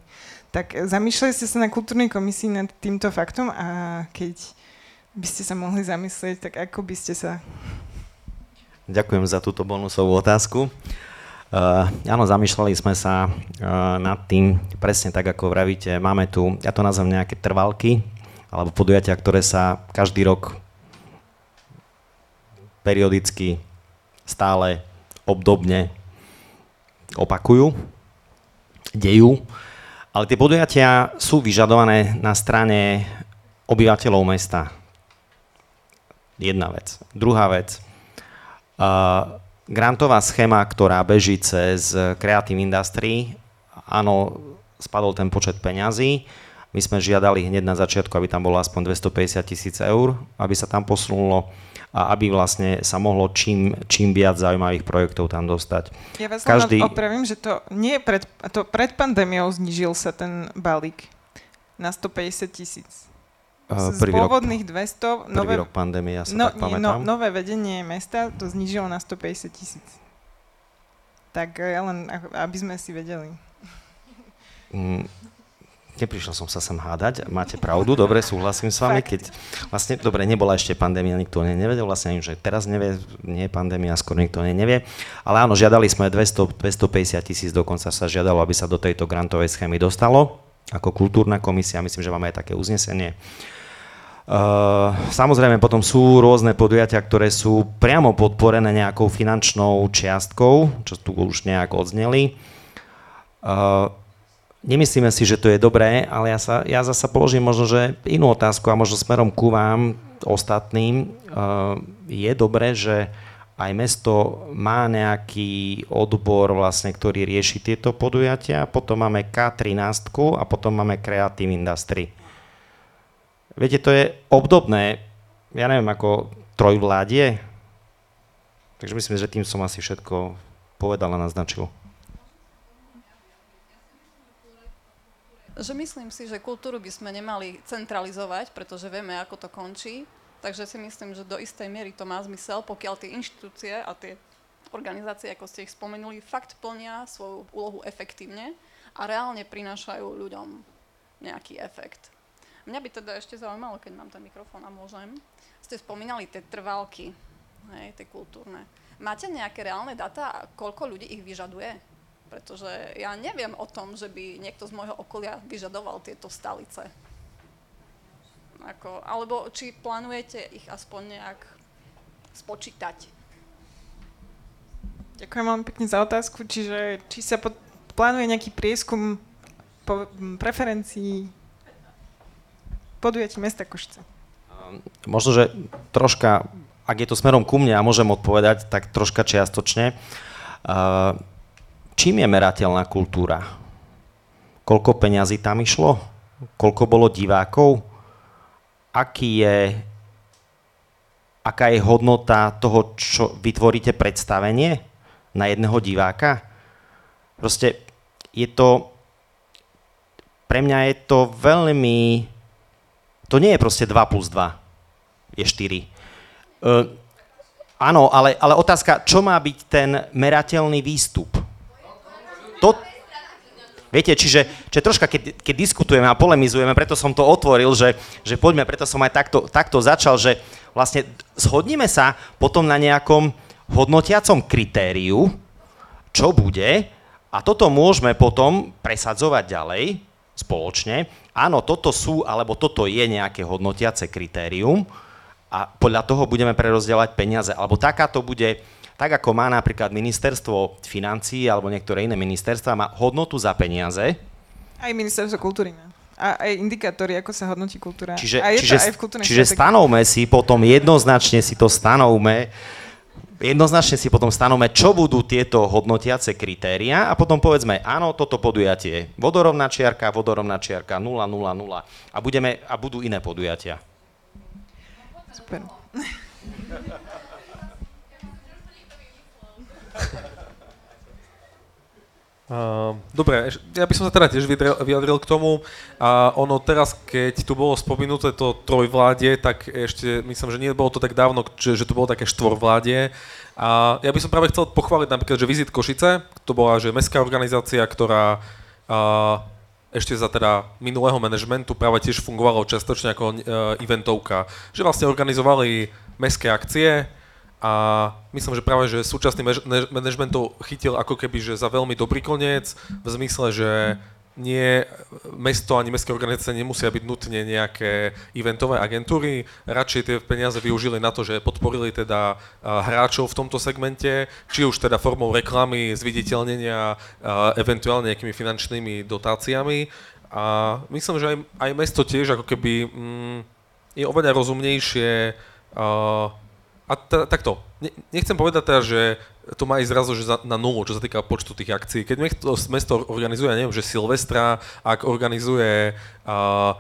Tak zamýšľali ste sa na kultúrnej komisii nad týmto faktom a keď by ste sa mohli zamyslieť, tak ako by ste sa... Ďakujem za túto bonusovú otázku. Uh, áno, zamýšľali sme sa uh, nad tým, presne tak, ako vravíte, máme tu, ja to nazvem nejaké trvalky, alebo podujatia, ktoré sa každý rok periodicky stále obdobne opakujú, dejú, ale tie podujatia sú vyžadované na strane obyvateľov mesta. Jedna vec. Druhá vec. Uh, grantová schéma, ktorá beží cez Creative Industry, áno, spadol ten počet peňazí. My sme žiadali hneď na začiatku, aby tam bolo aspoň 250 tisíc eur, aby sa tam posunulo a aby vlastne sa mohlo čím, čím viac zaujímavých projektov tam dostať. Ja vás Každý... opravím, že to nie pred, to pred pandémiou znižil sa ten balík na 150 tisíc. Z pôvodných rok, 200... Nové, prvý rok pandémie, ja sa no, tak pamätám. No, nové vedenie mesta to znižilo na 150 tisíc. Tak ja len, aby sme si vedeli. Mm, neprišiel som sa sem hádať, máte pravdu, dobre, súhlasím s vami, keď vlastne, dobre, nebola ešte pandémia, nikto nevedel, vlastne ani, že teraz nevie, nie je pandémia, skôr nikto nevie, ale áno, žiadali sme 200, 250 tisíc, dokonca sa žiadalo, aby sa do tejto grantovej schémy dostalo, ako kultúrna komisia, myslím, že máme aj také uznesenie. Uh, samozrejme potom sú rôzne podujatia, ktoré sú priamo podporené nejakou finančnou čiastkou, čo tu už nejak odzneli. Uh, nemyslíme si, že to je dobré, ale ja, sa, ja zasa položím možno, že inú otázku a možno smerom ku vám, ostatným. Uh, je dobré, že aj mesto má nejaký odbor, vlastne, ktorý rieši tieto podujatia. Potom máme K13 a potom máme Creative Industry. Viete, to je obdobné, ja neviem, ako trojvládie. Takže myslím, že tým som asi všetko povedal a naznačil. Že myslím si, že kultúru by sme nemali centralizovať, pretože vieme, ako to končí. Takže si myslím, že do istej miery to má zmysel, pokiaľ tie inštitúcie a tie organizácie, ako ste ich spomenuli, fakt plnia svoju úlohu efektívne a reálne prinášajú ľuďom nejaký efekt. Mňa by teda ešte zaujímalo, keď mám ten mikrofón a môžem, ste spomínali tie trvalky, hej, tie kultúrne. Máte nejaké reálne data, koľko ľudí ich vyžaduje? Pretože ja neviem o tom, že by niekto z môjho okolia vyžadoval tieto stalice. Ako, alebo či plánujete ich aspoň nejak spočítať? Ďakujem veľmi pekne za otázku. Čiže či sa pod, plánuje nejaký prieskum po, preferencií podujatí mesta Košice? Možno, že troška, ak je to smerom ku mne a môžem odpovedať, tak troška čiastočne. Čím je merateľná kultúra? Koľko peňazí tam išlo? Koľko bolo divákov? Aký je, aká je hodnota toho, čo vytvoríte predstavenie na jedného diváka? Proste je to, pre mňa je to veľmi to nie je proste 2 plus 2, je 4. Uh, áno, ale, ale otázka, čo má byť ten merateľný výstup? To, Viete, čiže, čiže troška, keď, keď diskutujeme a polemizujeme, preto som to otvoril, že, že poďme, preto som aj takto, takto začal, že vlastne zhodníme sa potom na nejakom hodnotiacom kritériu, čo bude, a toto môžeme potom presadzovať ďalej spoločne áno, toto sú, alebo toto je nejaké hodnotiace kritérium a podľa toho budeme prerozdeľovať peniaze. Alebo takáto bude, tak ako má napríklad ministerstvo financí alebo niektoré iné ministerstva, má hodnotu za peniaze. Aj ministerstvo kultúry má. A aj indikátory, ako sa hodnotí kultúra. Čiže, a je čiže, to aj v čiže stanovme si potom jednoznačne si to stanovme jednoznačne si potom stanome, čo budú tieto hodnotiace kritéria a potom povedzme, áno, toto podujatie, vodorovná čiarka, vodorovná čiarka, 0, 0, 0 a, budeme, a budú iné podujatia. Super. *laughs* *laughs* Uh, dobre, ja by som sa teda tiež vyjadril, vyjadril k tomu. A ono teraz, keď tu bolo spomenuté to trojvládie, tak ešte myslím, že nie bolo to tak dávno, že, že to bolo také štvorvládie. A ja by som práve chcel pochváliť napríklad, že Vizit Košice, to bola že mestská organizácia, ktorá uh, ešte za teda minulého manažmentu práve tiež fungovalo častočne ako uh, eventovka. Že vlastne organizovali mestské akcie, a myslím, že práve, že súčasný management to chytil ako keby, že za veľmi dobrý koniec, v zmysle, že nie mesto ani mestské organizácie nemusia byť nutne nejaké eventové agentúry, radšej tie peniaze využili na to, že podporili teda hráčov v tomto segmente, či už teda formou reklamy, zviditeľnenia, eventuálne nejakými finančnými dotáciami. A myslím, že aj, aj mesto tiež ako keby mm, je oveľa rozumnejšie uh, a t- takto, nechcem povedať teda, že to má ísť zrazu že za, na nulu, čo sa týka počtu tých akcií. Keď mesto, mesto organizuje, neviem, že Silvestra, ak organizuje uh,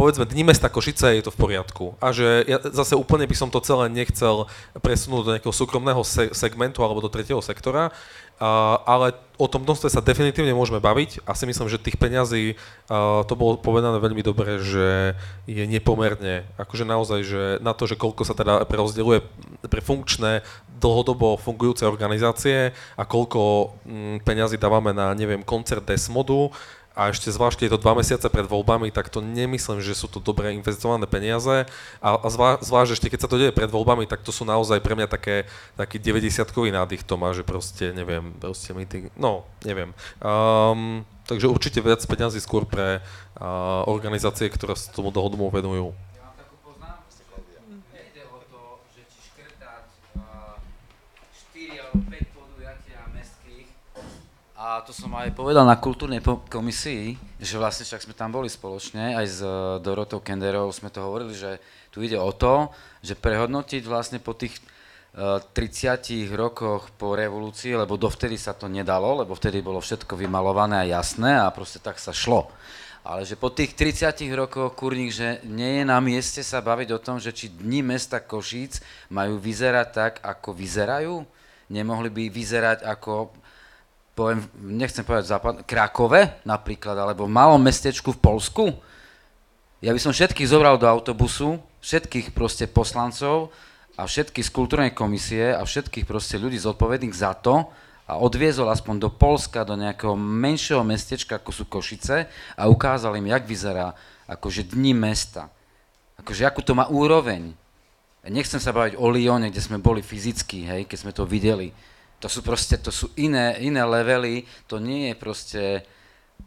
povedzme Dni mesta Košice, je to v poriadku. A že ja zase úplne by som to celé nechcel presunúť do nejakého súkromného se- segmentu alebo do tretieho sektora, uh, ale o tom množstve sa definitívne môžeme baviť a si myslím, že tých peňazí, uh, to bolo povedané veľmi dobre, že je nepomerne, akože naozaj, že na to, že koľko sa teda prerozdeľuje pre funkčné, dlhodobo fungujúce organizácie a koľko mm, peňazí dávame na, neviem, koncert Desmodu, a ešte zvlášť je to dva mesiace pred voľbami, tak to nemyslím, že sú to dobre investované peniaze a, a zvlášť, zvlášť ešte keď sa to deje pred voľbami, tak to sú naozaj pre mňa také, taký 90-kový nádych to že proste neviem, proste meeting, no, neviem. Um, takže určite viac peňazí skôr pre uh, organizácie, ktoré sa tomu dlhodobo venujú. A to som aj povedal na kultúrnej komisii, že vlastne však sme tam boli spoločne, aj s e, Dorotou Kenderovou sme to hovorili, že tu ide o to, že prehodnotiť vlastne po tých 30 e, rokoch po revolúcii, lebo dovtedy sa to nedalo, lebo vtedy bolo všetko vymalované a jasné a proste tak sa šlo. Ale že po tých 30 rokoch, kurník, že nie je na mieste sa baviť o tom, že či dni mesta Košíc majú vyzerať tak, ako vyzerajú? Nemohli by vyzerať ako poviem, nechcem povedať západ, Krakove napríklad, alebo v malom mestečku v Polsku, ja by som všetkých zobral do autobusu, všetkých proste poslancov a všetkých z kultúrnej komisie a všetkých proste ľudí zodpovedných za to a odviezol aspoň do Polska, do nejakého menšieho mestečka, ako sú Košice a ukázal im, jak vyzerá akože dni mesta. Akože akú to má úroveň. Nechcem sa baviť o Lyone, kde sme boli fyzicky, hej, keď sme to videli to sú proste, to sú iné, iné levely, to nie je proste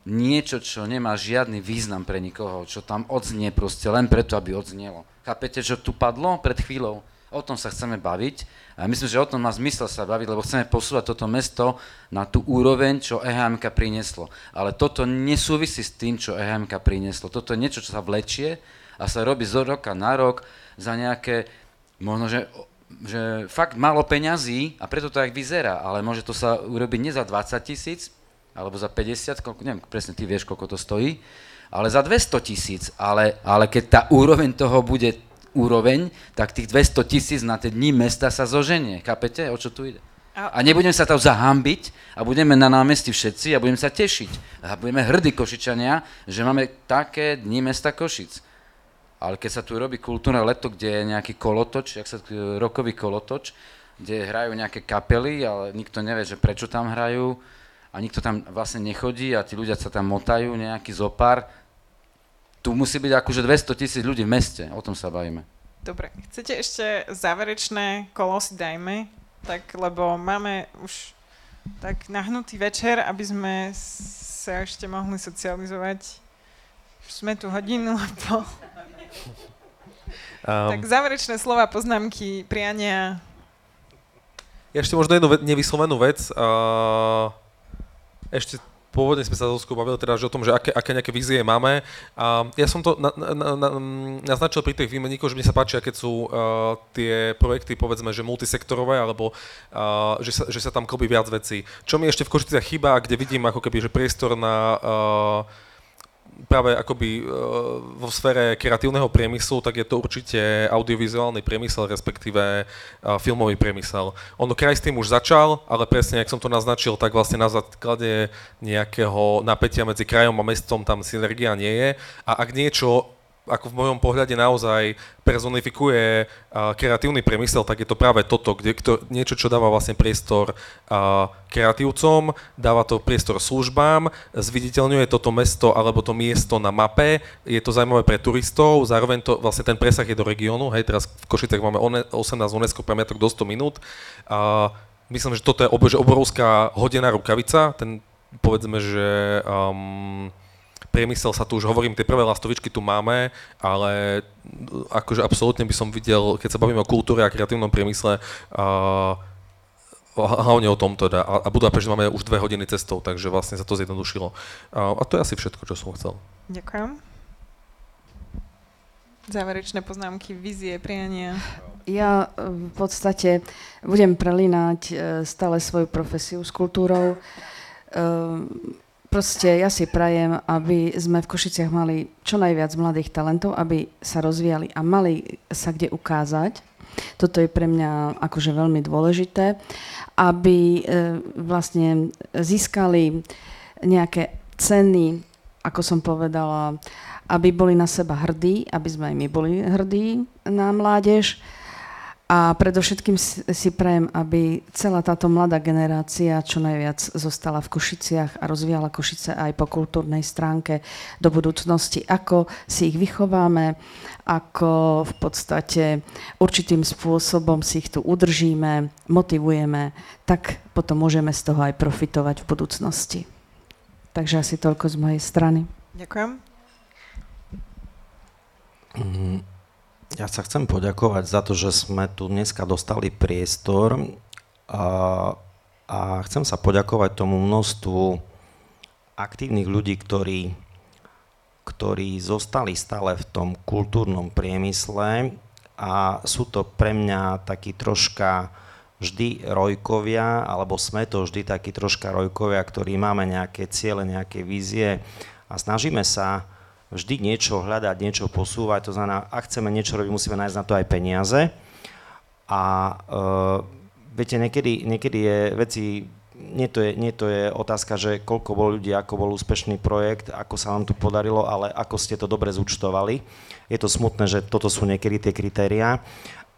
niečo, čo nemá žiadny význam pre nikoho, čo tam odznie proste len preto, aby odznielo. Chápete, čo tu padlo pred chvíľou? O tom sa chceme baviť a myslím, že o tom má zmysel sa baviť, lebo chceme posúvať toto mesto na tú úroveň, čo EHMK prinieslo. Ale toto nesúvisí s tým, čo EHMK prinieslo. Toto je niečo, čo sa vlečie a sa robí z roka na rok za nejaké, možno, že že fakt málo peňazí a preto to tak vyzerá, ale môže to sa urobiť nie za 20 tisíc, alebo za 50, koľko, neviem, presne ty vieš, koľko to stojí, ale za 200 tisíc, ale, ale keď tá úroveň toho bude úroveň, tak tých 200 tisíc na tie dní mesta sa zoženie. Chápete, o čo tu ide? A nebudeme sa tam zahambiť a budeme na námestí všetci a budeme sa tešiť. A budeme hrdí Košičania, že máme také dni mesta Košic ale keď sa tu robí kultúrne leto, kde je nejaký kolotoč, jak sa rokový kolotoč, kde hrajú nejaké kapely, ale nikto nevie, že prečo tam hrajú a nikto tam vlastne nechodí a tí ľudia sa tam motajú, nejaký zopár. Tu musí byť akože 200 tisíc ľudí v meste, o tom sa bavíme. Dobre, chcete ešte záverečné kolo si dajme, tak, lebo máme už tak nahnutý večer, aby sme sa ešte mohli socializovať. Už sme tu hodinu a pol. Um, tak záverečné slova, poznámky, priania. Ešte možno jednu nevyslovenú vec. Uh, ešte pôvodne sme sa Zuzkou bavili teda, že o tom, že aké, aké nejaké vízie máme. A ja som to na, na, na, naznačil pri tých výmeníkoch, že mne sa páčia, keď sú uh, tie projekty, povedzme, že multisektorové, alebo uh, že, sa, že sa tam klobí viac vecí. Čo mi ešte v Košiciach chýba, kde vidím ako keby, že priestor na uh, práve akoby vo sfére kreatívneho priemyslu, tak je to určite audiovizuálny priemysel, respektíve filmový priemysel. Ono kraj s tým už začal, ale presne, ak som to naznačil, tak vlastne na základe nejakého napätia medzi krajom a mestom tam synergia nie je. A ak niečo ako v mojom pohľade naozaj personifikuje kreatívny priemysel, tak je to práve toto, kde kto, niečo, čo dáva vlastne priestor kreatívcom, dáva to priestor službám, zviditeľňuje toto mesto alebo to miesto na mape, je to zaujímavé pre turistov, zároveň to, vlastne ten presah je do regiónu, hej, teraz v Košicech máme 18 UNESCO pamiatok do 100 minút. Uh, myslím, že toto je obrovská hodená rukavica, ten povedzme, že um, priemysel sa tu už hovorím, tie prvé lastovičky tu máme, ale akože absolútne by som videl, keď sa bavíme o kultúre a kreatívnom priemysle, uh, hlavne o tom teda. A, a Budapešť máme už dve hodiny cestou, takže vlastne sa to zjednodušilo. A, a to je asi všetko, čo som chcel. Ďakujem. Záverečné poznámky, vízie, priania. Ja v podstate budem prelínať e, stále svoju profesiu s kultúrou. Proste ja si prajem, aby sme v Košiciach mali čo najviac mladých talentov, aby sa rozvíjali a mali sa kde ukázať. Toto je pre mňa akože veľmi dôležité, aby e, vlastne získali nejaké ceny, ako som povedala, aby boli na seba hrdí, aby sme aj my boli hrdí na mládež a predovšetkým si prajem, aby celá táto mladá generácia čo najviac zostala v Košiciach a rozvíjala Košice aj po kultúrnej stránke do budúcnosti. Ako si ich vychováme, ako v podstate určitým spôsobom si ich tu udržíme, motivujeme, tak potom môžeme z toho aj profitovať v budúcnosti. Takže asi toľko z mojej strany. Ďakujem. Mm. Ja sa chcem poďakovať za to, že sme tu dneska dostali priestor a, a chcem sa poďakovať tomu množstvu aktívnych ľudí, ktorí, ktorí zostali stále v tom kultúrnom priemysle a sú to pre mňa takí troška vždy rojkovia, alebo sme to vždy takí troška rojkovia, ktorí máme nejaké ciele, nejaké vízie a snažíme sa vždy niečo hľadať, niečo posúvať, to znamená, ak chceme niečo robiť, musíme nájsť na to aj peniaze. A uh, viete, niekedy, niekedy je veci, nie to je, nie to je otázka, že koľko bol ľudí, ako bol úspešný projekt, ako sa vám tu podarilo, ale ako ste to dobre zúčtovali. Je to smutné, že toto sú niekedy tie kritériá,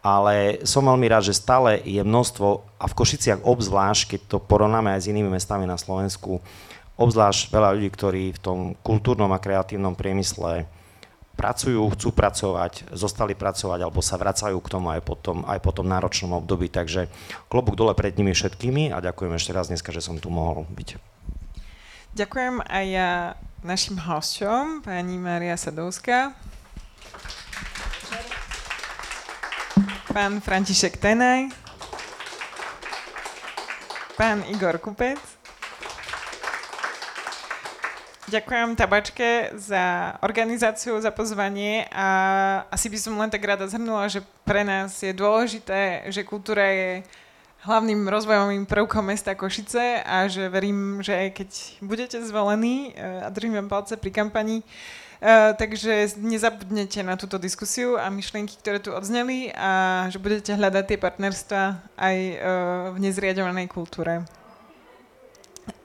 ale som veľmi rád, že stále je množstvo, a v Košiciach obzvlášť, keď to porovnáme aj s inými mestami na Slovensku, obzvlášť veľa ľudí, ktorí v tom kultúrnom a kreatívnom priemysle pracujú, chcú pracovať, zostali pracovať alebo sa vracajú k tomu aj po tom, aj po tom náročnom období. Takže klobúk dole pred nimi všetkými a ďakujem ešte raz dneska, že som tu mohol byť. Ďakujem aj ja našim hosťom, pani Maria Sadovská, pán František Tenaj, pán Igor Kupec, Ďakujem tabačke za organizáciu, za pozvanie a asi by som len tak rada zhrnula, že pre nás je dôležité, že kultúra je hlavným rozvojovým prvkom mesta Košice a že verím, že aj keď budete zvolení eh, a držím vám palce pri kampani, uh, takže nezabudnete na túto diskusiu a myšlienky, ktoré tu odzneli a že budete hľadať tie partnerstva aj uh, v nezriadovanej kultúre.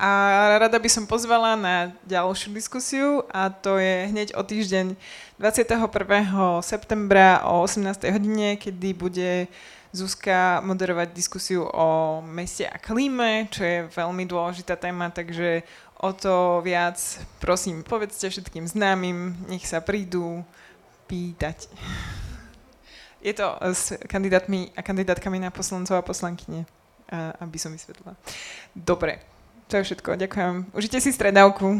A rada by som pozvala na ďalšiu diskusiu a to je hneď o týždeň 21. septembra o 18. hodine, kedy bude Zuzka moderovať diskusiu o meste a klíme, čo je veľmi dôležitá téma, takže o to viac prosím povedzte všetkým známym, nech sa prídu pýtať. Je to s kandidátmi a kandidátkami na poslancov a poslankyne, aby som vysvetlila. Dobre, to je všetko, ďakujem. Užite si stredávku.